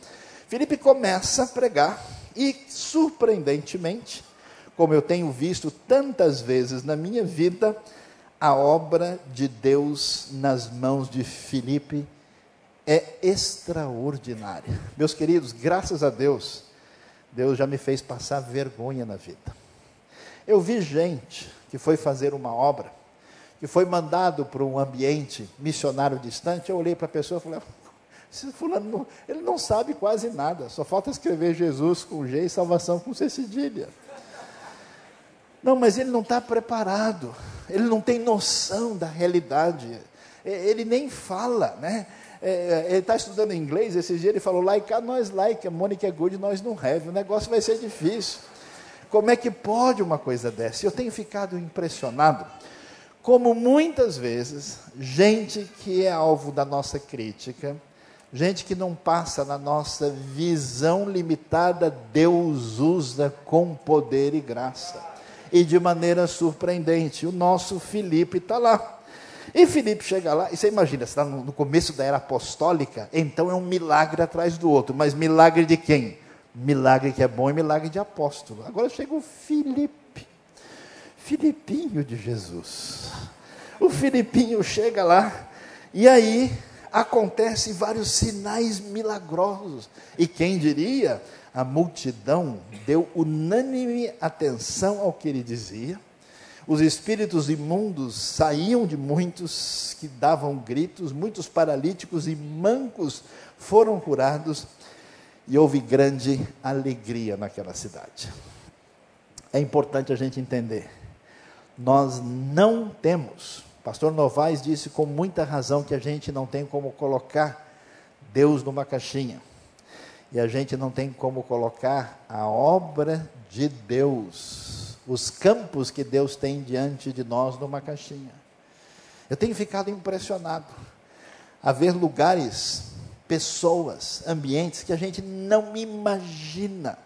Felipe começa a pregar e, surpreendentemente, como eu tenho visto tantas vezes na minha vida, a obra de Deus nas mãos de Felipe é extraordinária. Meus queridos, graças a Deus, Deus já me fez passar vergonha na vida. Eu vi gente que foi fazer uma obra, que foi mandado para um ambiente missionário distante. Eu olhei para a pessoa e falei: esse fulano não, ele não sabe quase nada, só falta escrever Jesus com G e salvação com C cedilha. Não, mas ele não está preparado, ele não tem noção da realidade, ele nem fala, né? É, é, ele está estudando inglês, esses dias ele falou, like, nós like, a Mônica é good, nós não have. O negócio vai ser difícil. Como é que pode uma coisa dessa? Eu tenho ficado impressionado, como muitas vezes, gente que é alvo da nossa crítica, gente que não passa na nossa visão limitada, Deus usa com poder e graça. E de maneira surpreendente, o nosso Felipe está lá. E Filipe chega lá, e você imagina, está no começo da era apostólica, então é um milagre atrás do outro. Mas milagre de quem? Milagre que é bom e milagre de apóstolo. Agora chega o Filipe, Filipinho de Jesus. O Filipinho chega lá, e aí acontecem vários sinais milagrosos. E quem diria? A multidão deu unânime atenção ao que ele dizia os espíritos imundos saíam de muitos que davam gritos, muitos paralíticos e mancos foram curados e houve grande alegria naquela cidade. É importante a gente entender. Nós não temos, pastor Novaes disse com muita razão que a gente não tem como colocar Deus numa caixinha. E a gente não tem como colocar a obra de Deus os campos que Deus tem diante de nós numa caixinha. Eu tenho ficado impressionado a ver lugares, pessoas, ambientes que a gente não imagina.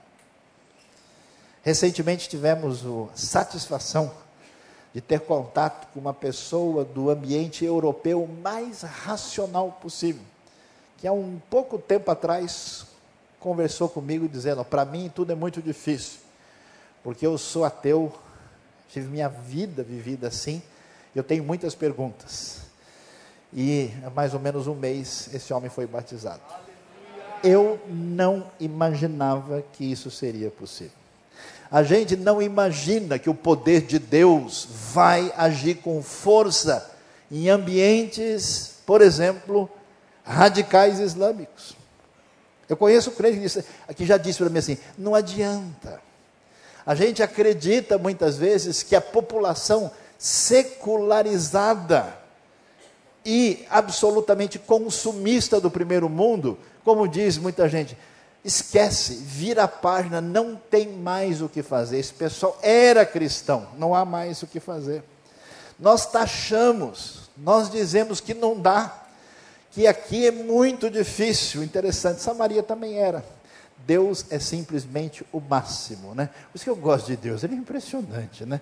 Recentemente tivemos a satisfação de ter contato com uma pessoa do ambiente europeu mais racional possível, que há um pouco tempo atrás conversou comigo dizendo: para mim tudo é muito difícil porque eu sou ateu, tive minha vida vivida assim, eu tenho muitas perguntas. E há mais ou menos um mês esse homem foi batizado. Eu não imaginava que isso seria possível. A gente não imagina que o poder de Deus vai agir com força em ambientes, por exemplo, radicais islâmicos. Eu conheço crente que, já disse para mim assim: não adianta. A gente acredita muitas vezes que a população secularizada e absolutamente consumista do primeiro mundo, como diz muita gente, esquece, vira a página, não tem mais o que fazer. Esse pessoal era cristão, não há mais o que fazer. Nós taxamos, nós dizemos que não dá, que aqui é muito difícil. Interessante, Samaria também era. Deus é simplesmente o máximo, né? Por isso que eu gosto de Deus, ele é impressionante, né?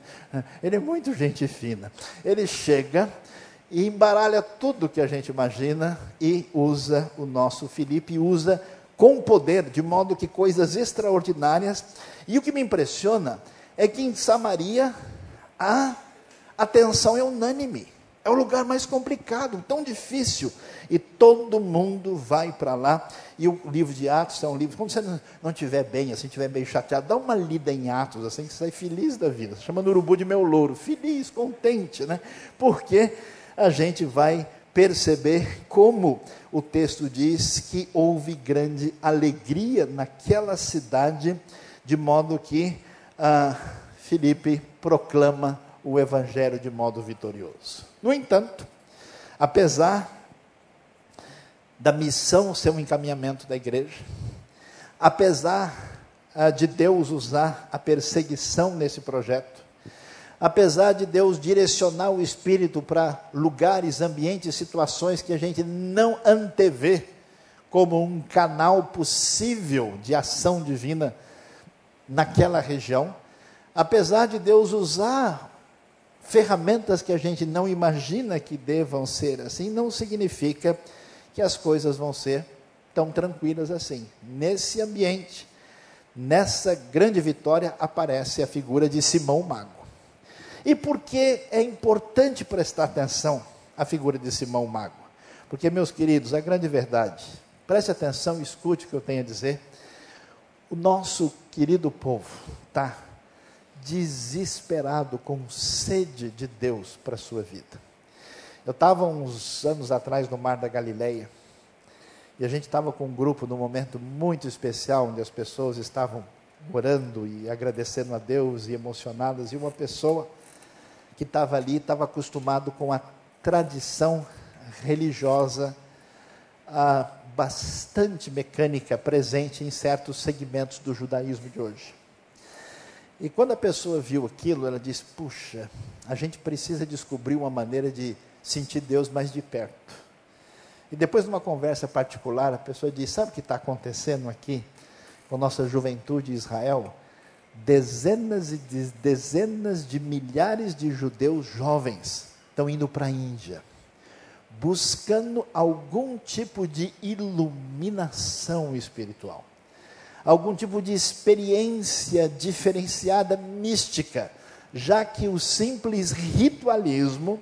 Ele é muito gente fina. Ele chega e embaralha tudo que a gente imagina e usa o nosso Felipe, usa com poder, de modo que coisas extraordinárias. E o que me impressiona é que em Samaria a atenção é unânime. É o lugar mais complicado, tão difícil. E todo mundo vai para lá. E o livro de Atos é um livro. Quando você não estiver bem, assim, estiver bem chateado, dá uma lida em Atos, assim, que você sai feliz da vida. Chamando urubu de meu louro. Feliz, contente, né? Porque a gente vai perceber como o texto diz que houve grande alegria naquela cidade, de modo que ah, proclama o evangelho de modo vitorioso. No entanto, apesar da missão ser um encaminhamento da igreja, apesar ah, de Deus usar a perseguição nesse projeto, apesar de Deus direcionar o espírito para lugares, ambientes, situações que a gente não antevê como um canal possível de ação divina naquela região, apesar de Deus usar ferramentas que a gente não imagina que devam ser assim, não significa que as coisas vão ser tão tranquilas assim. Nesse ambiente, nessa grande vitória, aparece a figura de Simão Mago. E por que é importante prestar atenção à figura de Simão Mago? Porque, meus queridos, a grande verdade, preste atenção escute o que eu tenho a dizer. O nosso querido povo está desesperado, com sede de Deus para a sua vida. Eu estava uns anos atrás no Mar da Galileia, e a gente estava com um grupo num momento muito especial, onde as pessoas estavam orando e agradecendo a Deus e emocionadas, e uma pessoa que estava ali estava acostumado com a tradição religiosa ah, bastante mecânica presente em certos segmentos do judaísmo de hoje. E quando a pessoa viu aquilo, ela disse: Puxa, a gente precisa descobrir uma maneira de sentir Deus mais de perto. E depois de uma conversa particular, a pessoa disse: Sabe o que está acontecendo aqui com nossa juventude em Israel? Dezenas e dezenas de milhares de judeus jovens estão indo para a Índia, buscando algum tipo de iluminação espiritual algum tipo de experiência diferenciada mística, já que o simples ritualismo,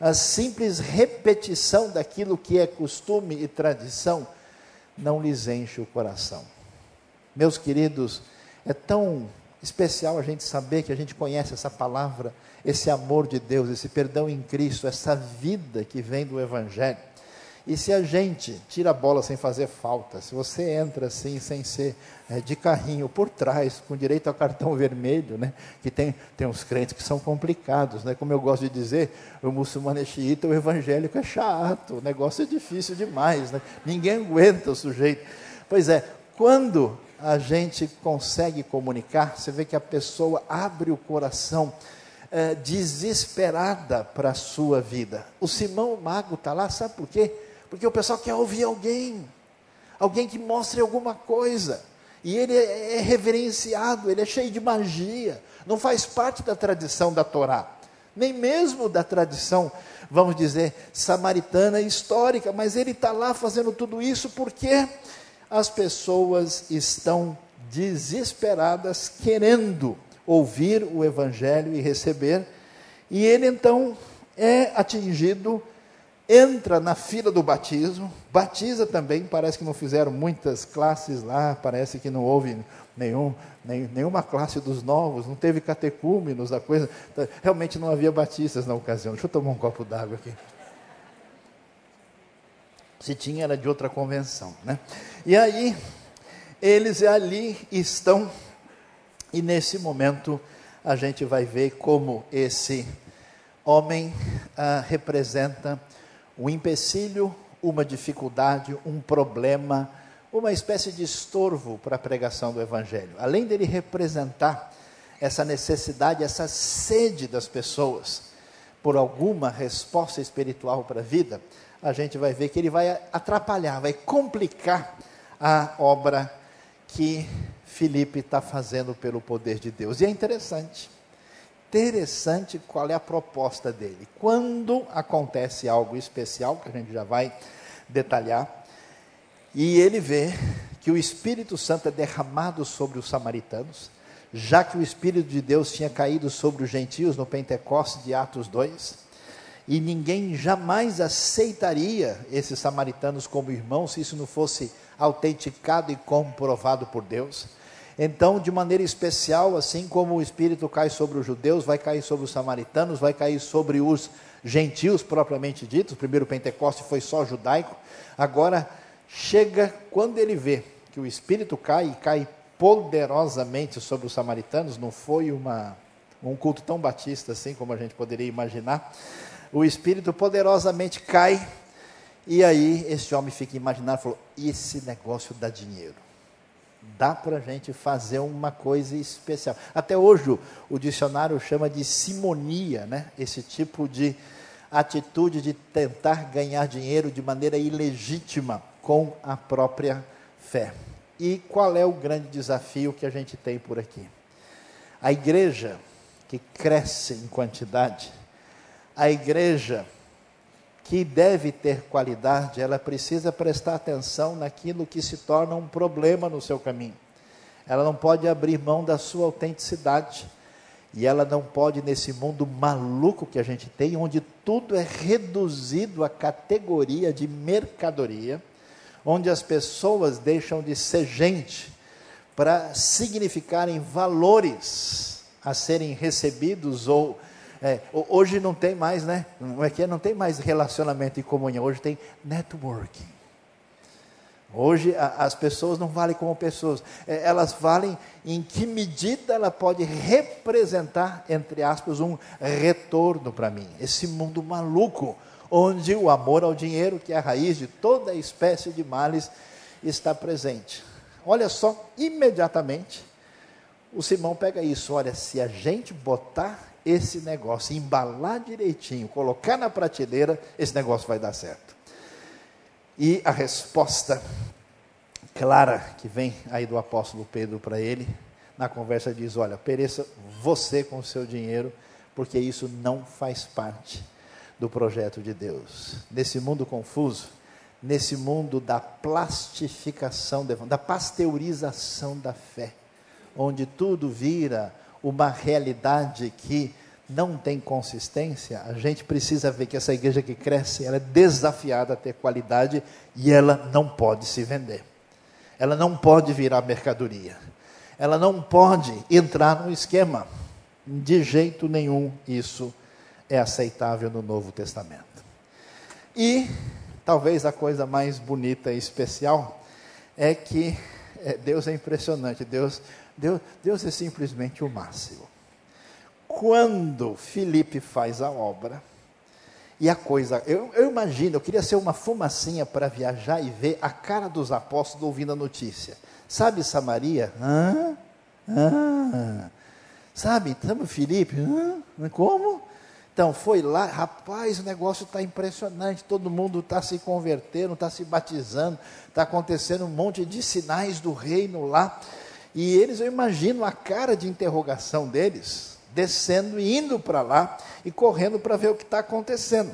a simples repetição daquilo que é costume e tradição, não lhes enche o coração. Meus queridos, é tão especial a gente saber que a gente conhece essa palavra, esse amor de Deus, esse perdão em Cristo, essa vida que vem do Evangelho. E se a gente tira a bola sem fazer falta, se você entra assim, sem ser é, de carrinho por trás, com direito a cartão vermelho, né? que tem, tem uns crentes que são complicados, né? como eu gosto de dizer, o muçulmano é xiita, o evangélico é chato, o negócio é difícil demais, né? ninguém aguenta o sujeito. Pois é, quando a gente consegue comunicar, você vê que a pessoa abre o coração é, desesperada para a sua vida. O Simão Mago está lá, sabe por quê? Porque o pessoal quer ouvir alguém, alguém que mostre alguma coisa. E ele é, é reverenciado, ele é cheio de magia, não faz parte da tradição da Torá, nem mesmo da tradição, vamos dizer, samaritana histórica, mas ele está lá fazendo tudo isso porque as pessoas estão desesperadas, querendo ouvir o Evangelho e receber, e ele então é atingido entra na fila do batismo, batiza também, parece que não fizeram muitas classes lá, parece que não houve nenhum, nem, nenhuma classe dos novos, não teve catecúmenos, a coisa, realmente não havia batistas na ocasião. Deixa eu tomar um copo d'água aqui. Se tinha, era de outra convenção, né? E aí, eles ali estão, e nesse momento a gente vai ver como esse homem ah, representa um empecilho, uma dificuldade, um problema, uma espécie de estorvo para a pregação do Evangelho. Além dele representar essa necessidade, essa sede das pessoas por alguma resposta espiritual para a vida, a gente vai ver que ele vai atrapalhar, vai complicar a obra que Filipe está fazendo pelo poder de Deus. E é interessante, interessante qual é a proposta dele. Quando acontece algo especial, que a gente já vai detalhar, e ele vê que o Espírito Santo é derramado sobre os samaritanos, já que o Espírito de Deus tinha caído sobre os gentios no Pentecostes de Atos 2, e ninguém jamais aceitaria esses samaritanos como irmãos se isso não fosse autenticado e comprovado por Deus. Então, de maneira especial, assim como o Espírito cai sobre os judeus, vai cair sobre os samaritanos, vai cair sobre os gentios propriamente ditos. O primeiro Pentecoste foi só judaico. Agora, chega quando ele vê que o Espírito cai e cai poderosamente sobre os samaritanos, não foi uma, um culto tão batista assim como a gente poderia imaginar. O Espírito poderosamente cai e aí esse homem fica imaginando, falou: esse negócio dá dinheiro. Dá para a gente fazer uma coisa especial. Até hoje o, o dicionário chama de simonia, né? Esse tipo de atitude de tentar ganhar dinheiro de maneira ilegítima com a própria fé. E qual é o grande desafio que a gente tem por aqui? A igreja que cresce em quantidade, a igreja que deve ter qualidade, ela precisa prestar atenção naquilo que se torna um problema no seu caminho. Ela não pode abrir mão da sua autenticidade. E ela não pode, nesse mundo maluco que a gente tem, onde tudo é reduzido à categoria de mercadoria, onde as pessoas deixam de ser gente para significarem valores a serem recebidos ou é, hoje não tem mais, né? Não é que não tem mais relacionamento e comunhão, hoje tem networking. Hoje a, as pessoas não valem como pessoas, é, elas valem em que medida ela pode representar, entre aspas, um retorno para mim. Esse mundo maluco, onde o amor ao dinheiro, que é a raiz de toda espécie de males, está presente. Olha só, imediatamente, o Simão pega isso. Olha, se a gente botar esse negócio, embalar direitinho, colocar na prateleira, esse negócio vai dar certo. E a resposta clara que vem aí do apóstolo Pedro para ele, na conversa diz: Olha, pereça você com o seu dinheiro, porque isso não faz parte do projeto de Deus. Nesse mundo confuso, nesse mundo da plastificação, da pasteurização da fé, onde tudo vira uma realidade que não tem consistência, a gente precisa ver que essa igreja que cresce, ela é desafiada a ter qualidade e ela não pode se vender. Ela não pode virar mercadoria. Ela não pode entrar no esquema. De jeito nenhum isso é aceitável no Novo Testamento. E talvez a coisa mais bonita e especial é que é, Deus é impressionante. Deus Deus, Deus é simplesmente o máximo. Quando Felipe faz a obra, e a coisa, eu, eu imagino, eu queria ser uma fumacinha para viajar e ver a cara dos apóstolos ouvindo a notícia. Sabe Samaria? Hã? Hã? Sabe, sabe Felipe? Hã? Como? Então, foi lá, rapaz, o negócio está impressionante, todo mundo está se convertendo, está se batizando, está acontecendo um monte de sinais do reino lá. E eles, eu imagino a cara de interrogação deles, descendo e indo para lá e correndo para ver o que está acontecendo.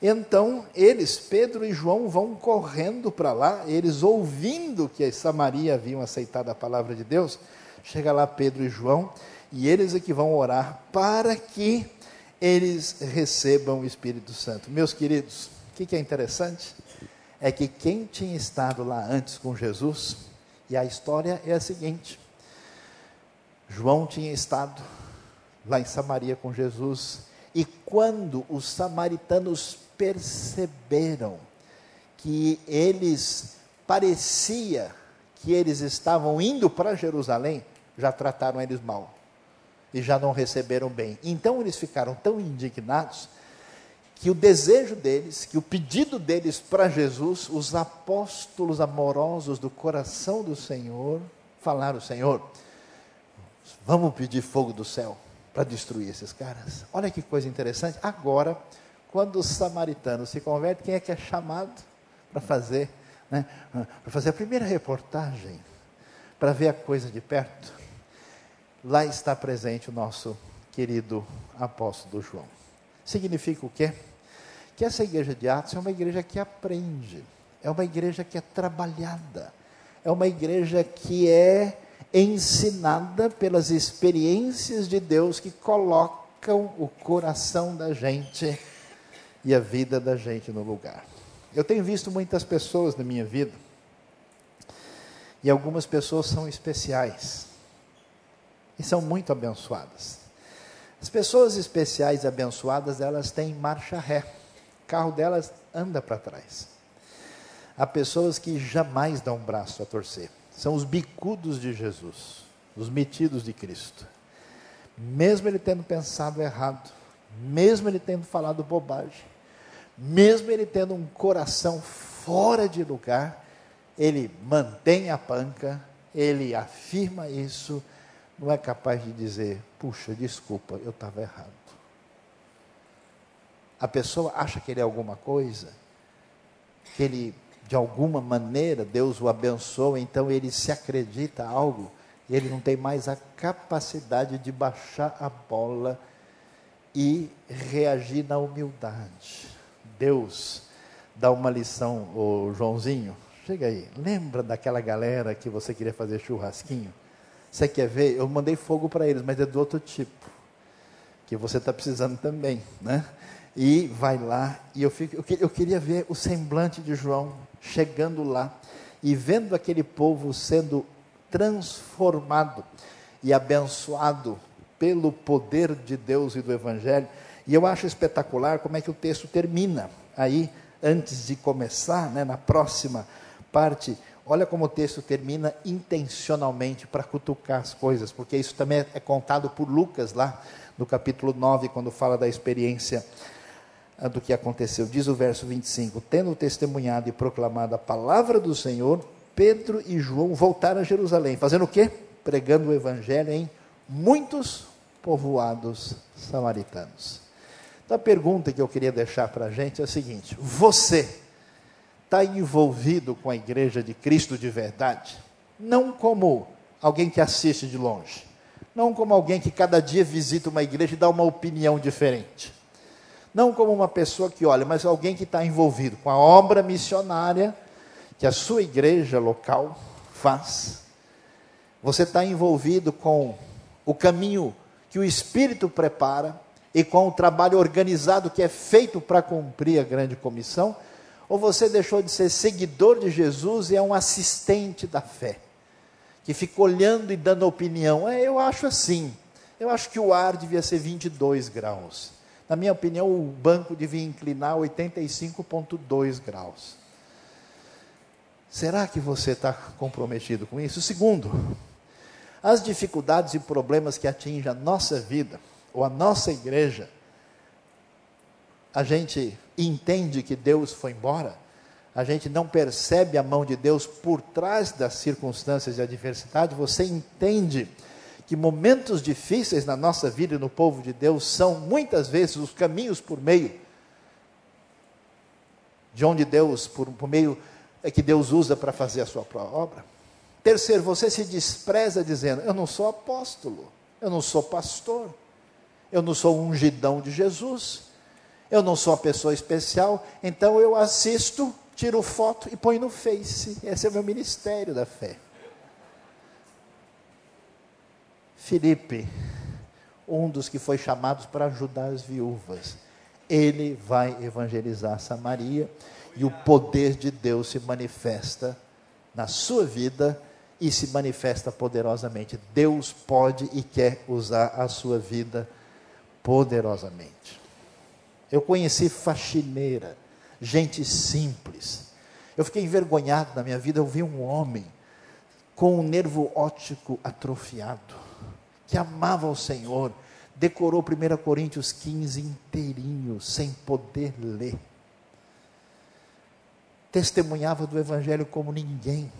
Então, eles, Pedro e João, vão correndo para lá, eles ouvindo que a Samaria haviam aceitado a palavra de Deus. Chega lá Pedro e João, e eles é que vão orar para que eles recebam o Espírito Santo. Meus queridos, o que, é interessante? É que quem tinha estado lá antes com Jesus, e a história é a seguinte: João tinha estado lá em Samaria com Jesus, e quando os samaritanos perceberam que eles parecia que eles estavam indo para Jerusalém, já trataram eles mal e já não receberam bem. Então eles ficaram tão indignados que o desejo deles, que o pedido deles para Jesus, os apóstolos amorosos do coração do Senhor, falaram: Senhor, vamos pedir fogo do céu para destruir esses caras. Olha que coisa interessante. Agora, quando os samaritanos se convertem, quem é que é chamado para fazer, né, para fazer a primeira reportagem, para ver a coisa de perto? Lá está presente o nosso querido apóstolo João. Significa o quê? Que essa igreja de Atos é uma igreja que aprende, é uma igreja que é trabalhada, é uma igreja que é ensinada pelas experiências de Deus que colocam o coração da gente e a vida da gente no lugar. Eu tenho visto muitas pessoas na minha vida, e algumas pessoas são especiais, e são muito abençoadas. As pessoas especiais abençoadas, elas têm marcha ré. O carro delas anda para trás. Há pessoas que jamais dão um braço a torcer. São os bicudos de Jesus, os metidos de Cristo. Mesmo ele tendo pensado errado, mesmo ele tendo falado bobagem, mesmo ele tendo um coração fora de lugar, ele mantém a panca, ele afirma isso, não é capaz de dizer, puxa, desculpa, eu estava errado. A pessoa acha que ele é alguma coisa, que ele, de alguma maneira, Deus o abençoa, então ele se acredita algo, e ele não tem mais a capacidade de baixar a bola e reagir na humildade. Deus dá uma lição, o Joãozinho, chega aí, lembra daquela galera que você queria fazer churrasquinho? Você quer ver? Eu mandei fogo para eles, mas é do outro tipo. Que você está precisando também, né? E vai lá, e eu, fico, eu, eu queria ver o semblante de João chegando lá e vendo aquele povo sendo transformado e abençoado pelo poder de Deus e do Evangelho. E eu acho espetacular como é que o texto termina. Aí, antes de começar, né, na próxima parte, Olha como o texto termina intencionalmente para cutucar as coisas, porque isso também é contado por Lucas lá no capítulo 9, quando fala da experiência ah, do que aconteceu. Diz o verso 25: Tendo testemunhado e proclamado a palavra do Senhor, Pedro e João voltaram a Jerusalém, fazendo o quê? Pregando o evangelho em muitos povoados samaritanos. Então a pergunta que eu queria deixar para a gente é a seguinte: você está envolvido com a igreja de Cristo de verdade, não como alguém que assiste de longe, não como alguém que cada dia visita uma igreja e dá uma opinião diferente, não como uma pessoa que olha, mas alguém que está envolvido com a obra missionária que a sua igreja local faz. Você está envolvido com o caminho que o Espírito prepara e com o trabalho organizado que é feito para cumprir a grande comissão ou você deixou de ser seguidor de Jesus e é um assistente da fé, que fica olhando e dando opinião? É, eu acho assim. Eu acho que o ar devia ser 22 graus. Na minha opinião, o banco devia inclinar 85,2 graus. Será que você está comprometido com isso? Segundo, as dificuldades e problemas que atingem a nossa vida, ou a nossa igreja, a gente entende que Deus foi embora, a gente não percebe a mão de Deus por trás das circunstâncias de adversidade, você entende que momentos difíceis na nossa vida e no povo de Deus são muitas vezes os caminhos por meio de onde Deus, por, por meio é que Deus usa para fazer a sua própria obra. Terceiro, você se despreza dizendo: Eu não sou apóstolo, eu não sou pastor, eu não sou ungidão de Jesus, eu não sou uma pessoa especial, então eu assisto, tiro foto e ponho no Face. Esse é o meu ministério da fé. Felipe, um dos que foi chamados para ajudar as viúvas, ele vai evangelizar Samaria e o poder de Deus se manifesta na sua vida e se manifesta poderosamente. Deus pode e quer usar a sua vida poderosamente. Eu conheci faxineira, gente simples. Eu fiquei envergonhado na minha vida. Eu vi um homem com um nervo óptico atrofiado, que amava o Senhor, decorou 1 Coríntios 15 inteirinho, sem poder ler. Testemunhava do Evangelho como ninguém.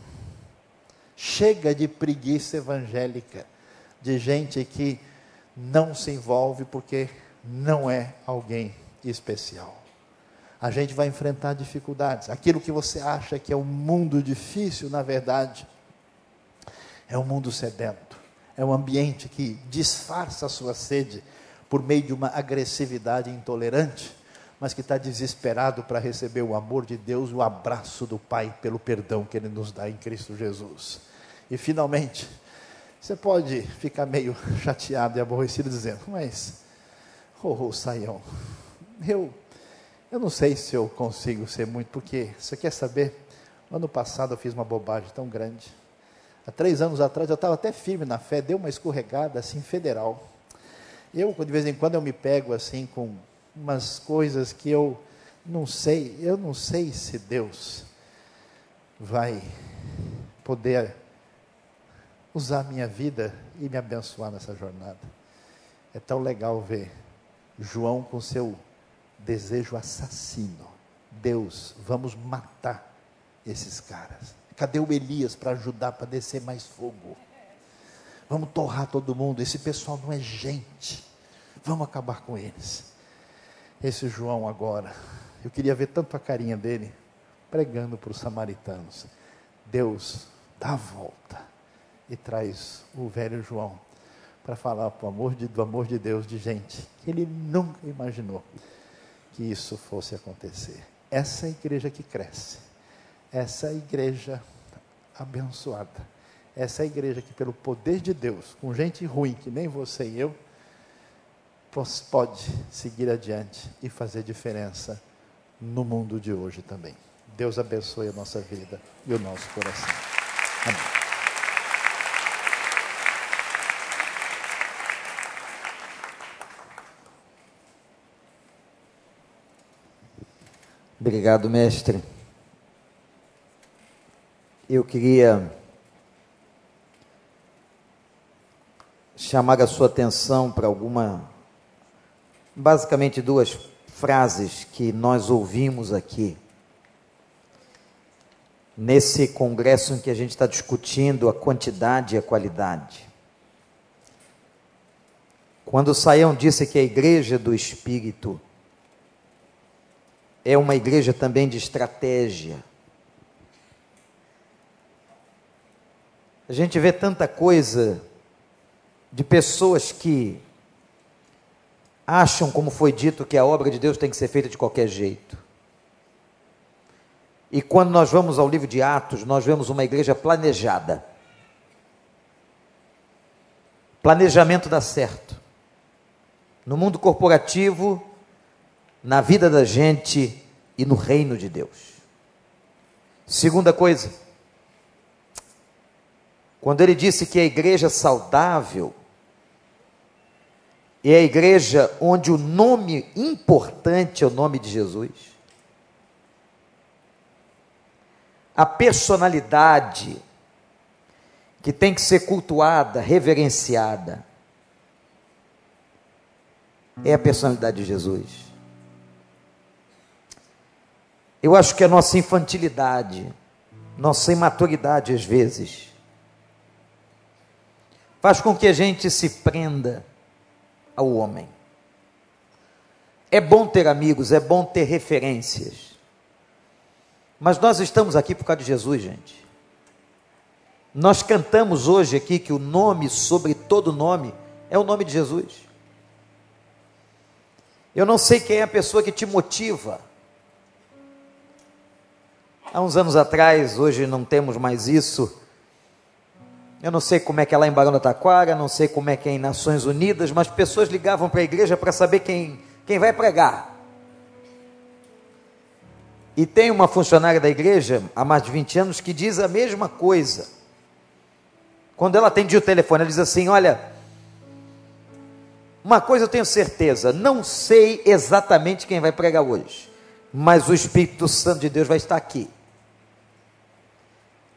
Chega de preguiça evangélica, de gente que não se envolve porque não é alguém especial. A gente vai enfrentar dificuldades. Aquilo que você acha que é um mundo difícil, na verdade, é um mundo sedento. É um ambiente que disfarça a sua sede por meio de uma agressividade intolerante, mas que está desesperado para receber o amor de Deus, o abraço do Pai pelo perdão que Ele nos dá em Cristo Jesus. E finalmente, você pode ficar meio chateado e aborrecido dizendo, mas, oh, oh Saião, eu, eu não sei se eu consigo ser muito, porque você quer saber? Ano passado eu fiz uma bobagem tão grande. Há três anos atrás eu estava até firme na fé, deu uma escorregada assim federal. Eu, de vez em quando, eu me pego assim com umas coisas que eu não sei, eu não sei se Deus vai poder usar minha vida e me abençoar nessa jornada. É tão legal ver João com seu desejo assassino. Deus, vamos matar esses caras. Cadê o Elias para ajudar para descer mais fogo? Vamos torrar todo mundo. Esse pessoal não é gente. Vamos acabar com eles. Esse João agora, eu queria ver tanto a carinha dele pregando para os samaritanos. Deus dá a volta e traz o velho João para falar do amor, de, do amor de Deus de gente que ele nunca imaginou que isso fosse acontecer. Essa é igreja que cresce, essa é igreja abençoada, essa é igreja que, pelo poder de Deus, com gente ruim que nem você e eu, pode seguir adiante e fazer diferença no mundo de hoje também. Deus abençoe a nossa vida e o nosso coração. Amém. Obrigado, mestre. Eu queria chamar a sua atenção para alguma, basicamente duas frases que nós ouvimos aqui. Nesse congresso em que a gente está discutindo a quantidade e a qualidade. Quando Saião disse que a igreja do Espírito é uma igreja também de estratégia. A gente vê tanta coisa de pessoas que acham, como foi dito, que a obra de Deus tem que ser feita de qualquer jeito. E quando nós vamos ao livro de Atos, nós vemos uma igreja planejada. Planejamento dá certo. No mundo corporativo, na vida da gente e no reino de Deus. Segunda coisa, quando ele disse que a igreja saudável é a igreja onde o nome importante é o nome de Jesus. A personalidade que tem que ser cultuada, reverenciada, é a personalidade de Jesus. Eu acho que a nossa infantilidade, nossa imaturidade às vezes, faz com que a gente se prenda ao homem. É bom ter amigos, é bom ter referências. Mas nós estamos aqui por causa de Jesus, gente. Nós cantamos hoje aqui que o nome sobre todo nome é o nome de Jesus. Eu não sei quem é a pessoa que te motiva Há uns anos atrás, hoje não temos mais isso. Eu não sei como é que é lá em Barão da Taquara, não sei como é que é em Nações Unidas, mas pessoas ligavam para a igreja para saber quem, quem vai pregar. E tem uma funcionária da igreja, há mais de 20 anos, que diz a mesma coisa. Quando ela atendia o telefone, ela diz assim: Olha, uma coisa eu tenho certeza, não sei exatamente quem vai pregar hoje, mas o Espírito Santo de Deus vai estar aqui.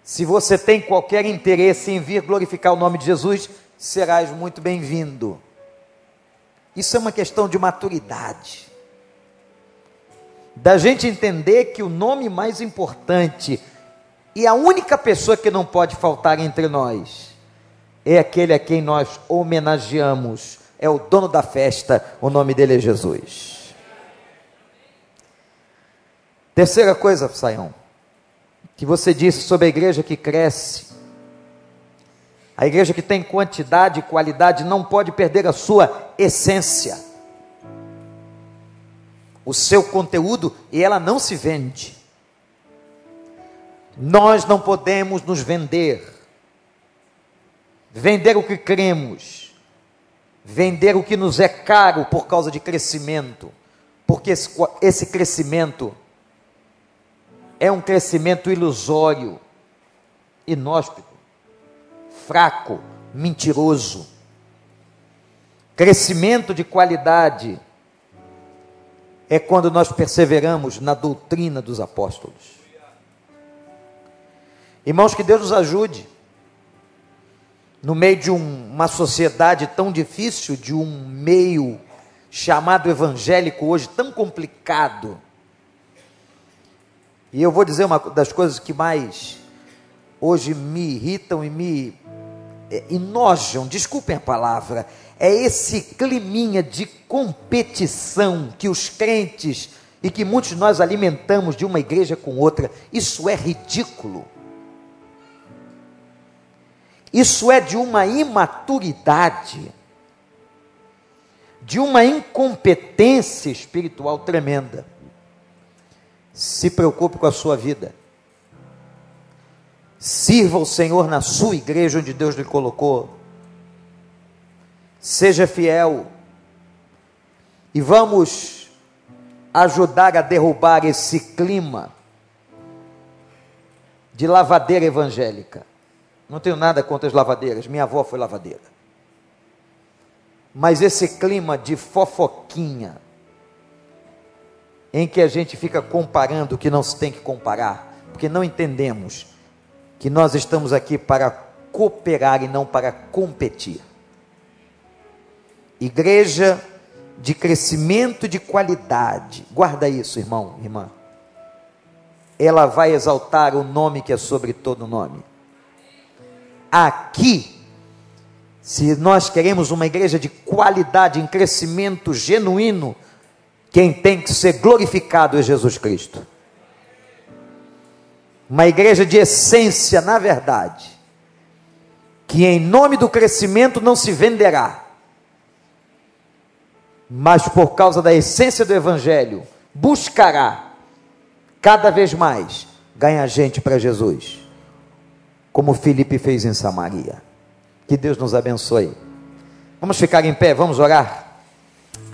Se você tem qualquer interesse em vir glorificar o nome de Jesus, serás muito bem-vindo. Isso é uma questão de maturidade. Da gente entender que o nome mais importante e a única pessoa que não pode faltar entre nós é aquele a quem nós homenageamos, é o dono da festa, o nome dele é Jesus. Terceira coisa, Saião, que você disse sobre a igreja que cresce, a igreja que tem quantidade e qualidade não pode perder a sua essência, o seu conteúdo, e ela não se vende. Nós não podemos nos vender, vender o que cremos, vender o que nos é caro por causa de crescimento, porque esse, esse crescimento é um crescimento ilusório, inóspito fraco, mentiroso. Crescimento de qualidade é quando nós perseveramos na doutrina dos apóstolos. Irmãos, que Deus nos ajude. No meio de um, uma sociedade tão difícil, de um meio chamado evangélico hoje tão complicado. E eu vou dizer uma das coisas que mais hoje me irritam e me é, enojam, desculpem a palavra, é esse climinha de competição que os crentes e que muitos de nós alimentamos de uma igreja com outra. Isso é ridículo. Isso é de uma imaturidade, de uma incompetência espiritual tremenda. Se preocupe com a sua vida. Sirva o Senhor na sua igreja onde Deus lhe colocou. Seja fiel. E vamos ajudar a derrubar esse clima de lavadeira evangélica. Não tenho nada contra as lavadeiras, minha avó foi lavadeira. Mas esse clima de fofoquinha, em que a gente fica comparando o que não se tem que comparar, porque não entendemos que nós estamos aqui para cooperar e não para competir. Igreja de crescimento de qualidade, guarda isso, irmão, irmã. Ela vai exaltar o nome que é sobre todo nome. Aqui, se nós queremos uma igreja de qualidade, em crescimento genuíno, quem tem que ser glorificado é Jesus Cristo. Uma igreja de essência, na verdade, que em nome do crescimento não se venderá, mas por causa da essência do Evangelho, buscará cada vez mais ganhar gente para Jesus, como Felipe fez em Samaria. Que Deus nos abençoe. Vamos ficar em pé, vamos orar.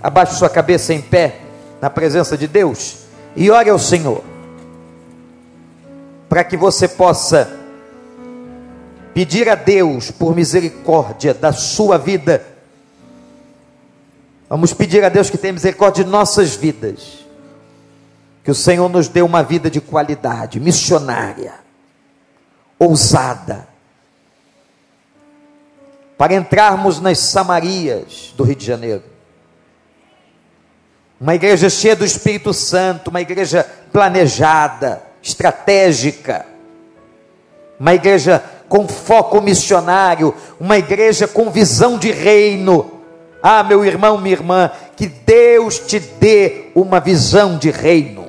Abaixe sua cabeça em pé, na presença de Deus, e ore ao Senhor para que você possa pedir a Deus por misericórdia da sua vida. Vamos pedir a Deus que tenha misericórdia de nossas vidas. Que o Senhor nos dê uma vida de qualidade, missionária, ousada, para entrarmos nas Samarias do Rio de Janeiro. Uma igreja cheia do Espírito Santo, uma igreja planejada, estratégica, uma igreja com foco missionário, uma igreja com visão de reino. Ah, meu irmão, minha irmã, que Deus te dê uma visão de reino,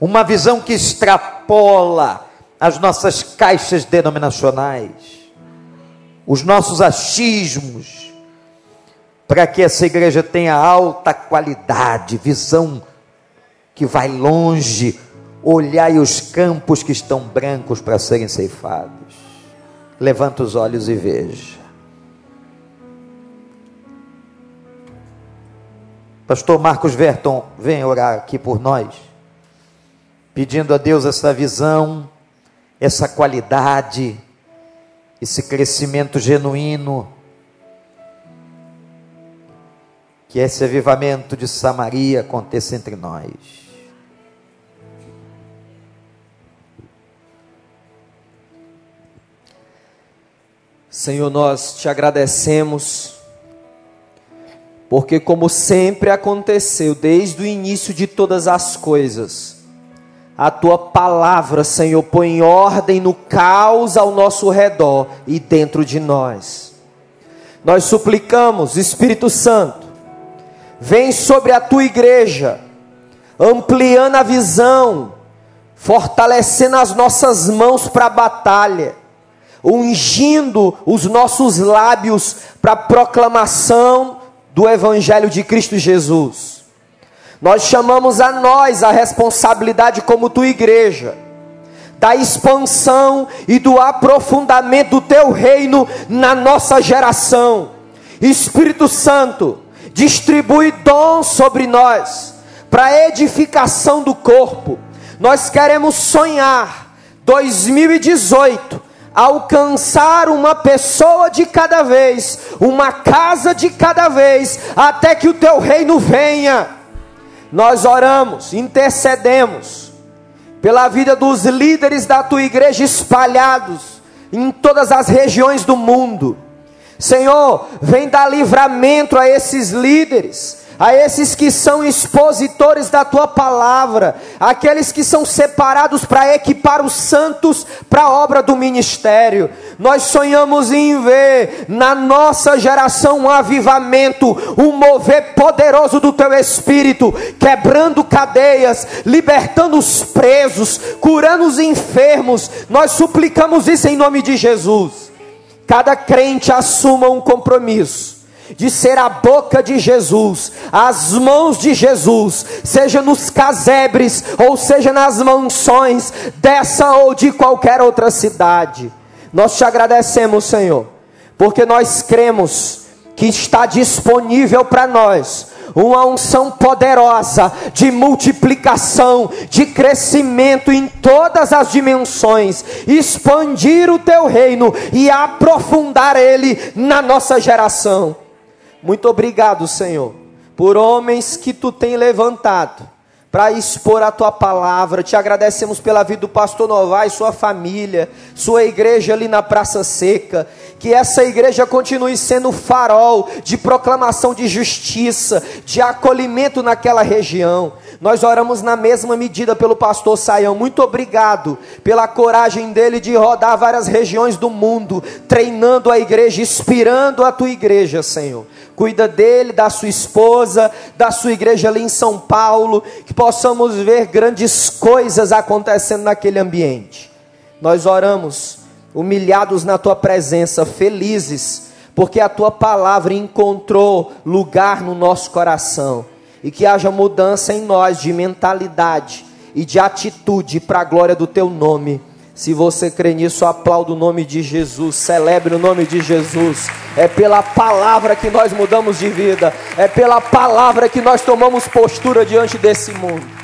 uma visão que extrapola as nossas caixas denominacionais, os nossos achismos, para que essa igreja tenha alta qualidade, visão que vai longe, Olhai os campos que estão brancos para serem ceifados. Levanta os olhos e veja. Pastor Marcos Verton, vem orar aqui por nós, pedindo a Deus essa visão, essa qualidade, esse crescimento genuíno, que esse avivamento de Samaria aconteça entre nós. Senhor, nós te agradecemos Porque, como sempre aconteceu desde o início de todas as coisas, a tua palavra, Senhor, põe ordem no caos ao nosso redor e dentro de nós. Nós suplicamos, Espírito Santo, vem sobre a tua igreja, ampliando a visão, fortalecendo as nossas mãos para a batalha, ungindo os nossos lábios para a proclamação do Evangelho de Cristo Jesus. Nós chamamos a nós a responsabilidade como tua igreja, da expansão e do aprofundamento do teu reino na nossa geração. Espírito Santo, distribui dons sobre nós para edificação do corpo. Nós queremos sonhar 2018 alcançar uma pessoa de cada vez, uma casa de cada vez, até que o teu reino venha. Nós oramos, intercedemos pela vida dos líderes da tua igreja espalhados em todas as regiões do mundo. Senhor, vem dar livramento a esses líderes a esses que são expositores da tua palavra, aqueles que são separados para equipar os santos para a obra do ministério. Nós sonhamos em ver na nossa geração um avivamento, um mover poderoso do teu espírito, quebrando cadeias, libertando os presos, curando os enfermos. Nós suplicamos isso em nome de Jesus. Cada crente assuma um compromisso de ser a boca de Jesus, as mãos de Jesus, seja nos casebres ou seja nas mansões dessa ou de qualquer outra cidade. Nós te agradecemos, Senhor, porque nós cremos que está disponível para nós uma unção poderosa de multiplicação, de crescimento em todas as dimensões, expandir o teu reino e aprofundar ele na nossa geração. Muito obrigado, Senhor, por homens que tu tem levantado para expor a tua palavra. Te agradecemos pela vida do pastor Novaes, sua família, sua igreja ali na Praça Seca. Que essa igreja continue sendo farol de proclamação de justiça, de acolhimento naquela região. Nós oramos na mesma medida pelo pastor Saião. Muito obrigado pela coragem dele de rodar várias regiões do mundo, treinando a igreja, inspirando a tua igreja, Senhor. Cuida dele, da sua esposa, da sua igreja ali em São Paulo, que possamos ver grandes coisas acontecendo naquele ambiente. Nós oramos, humilhados na tua presença, felizes, porque a tua palavra encontrou lugar no nosso coração e que haja mudança em nós de mentalidade e de atitude para a glória do teu nome. Se você crê nisso, aplauda o nome de Jesus, celebre o nome de Jesus. É pela palavra que nós mudamos de vida, é pela palavra que nós tomamos postura diante desse mundo.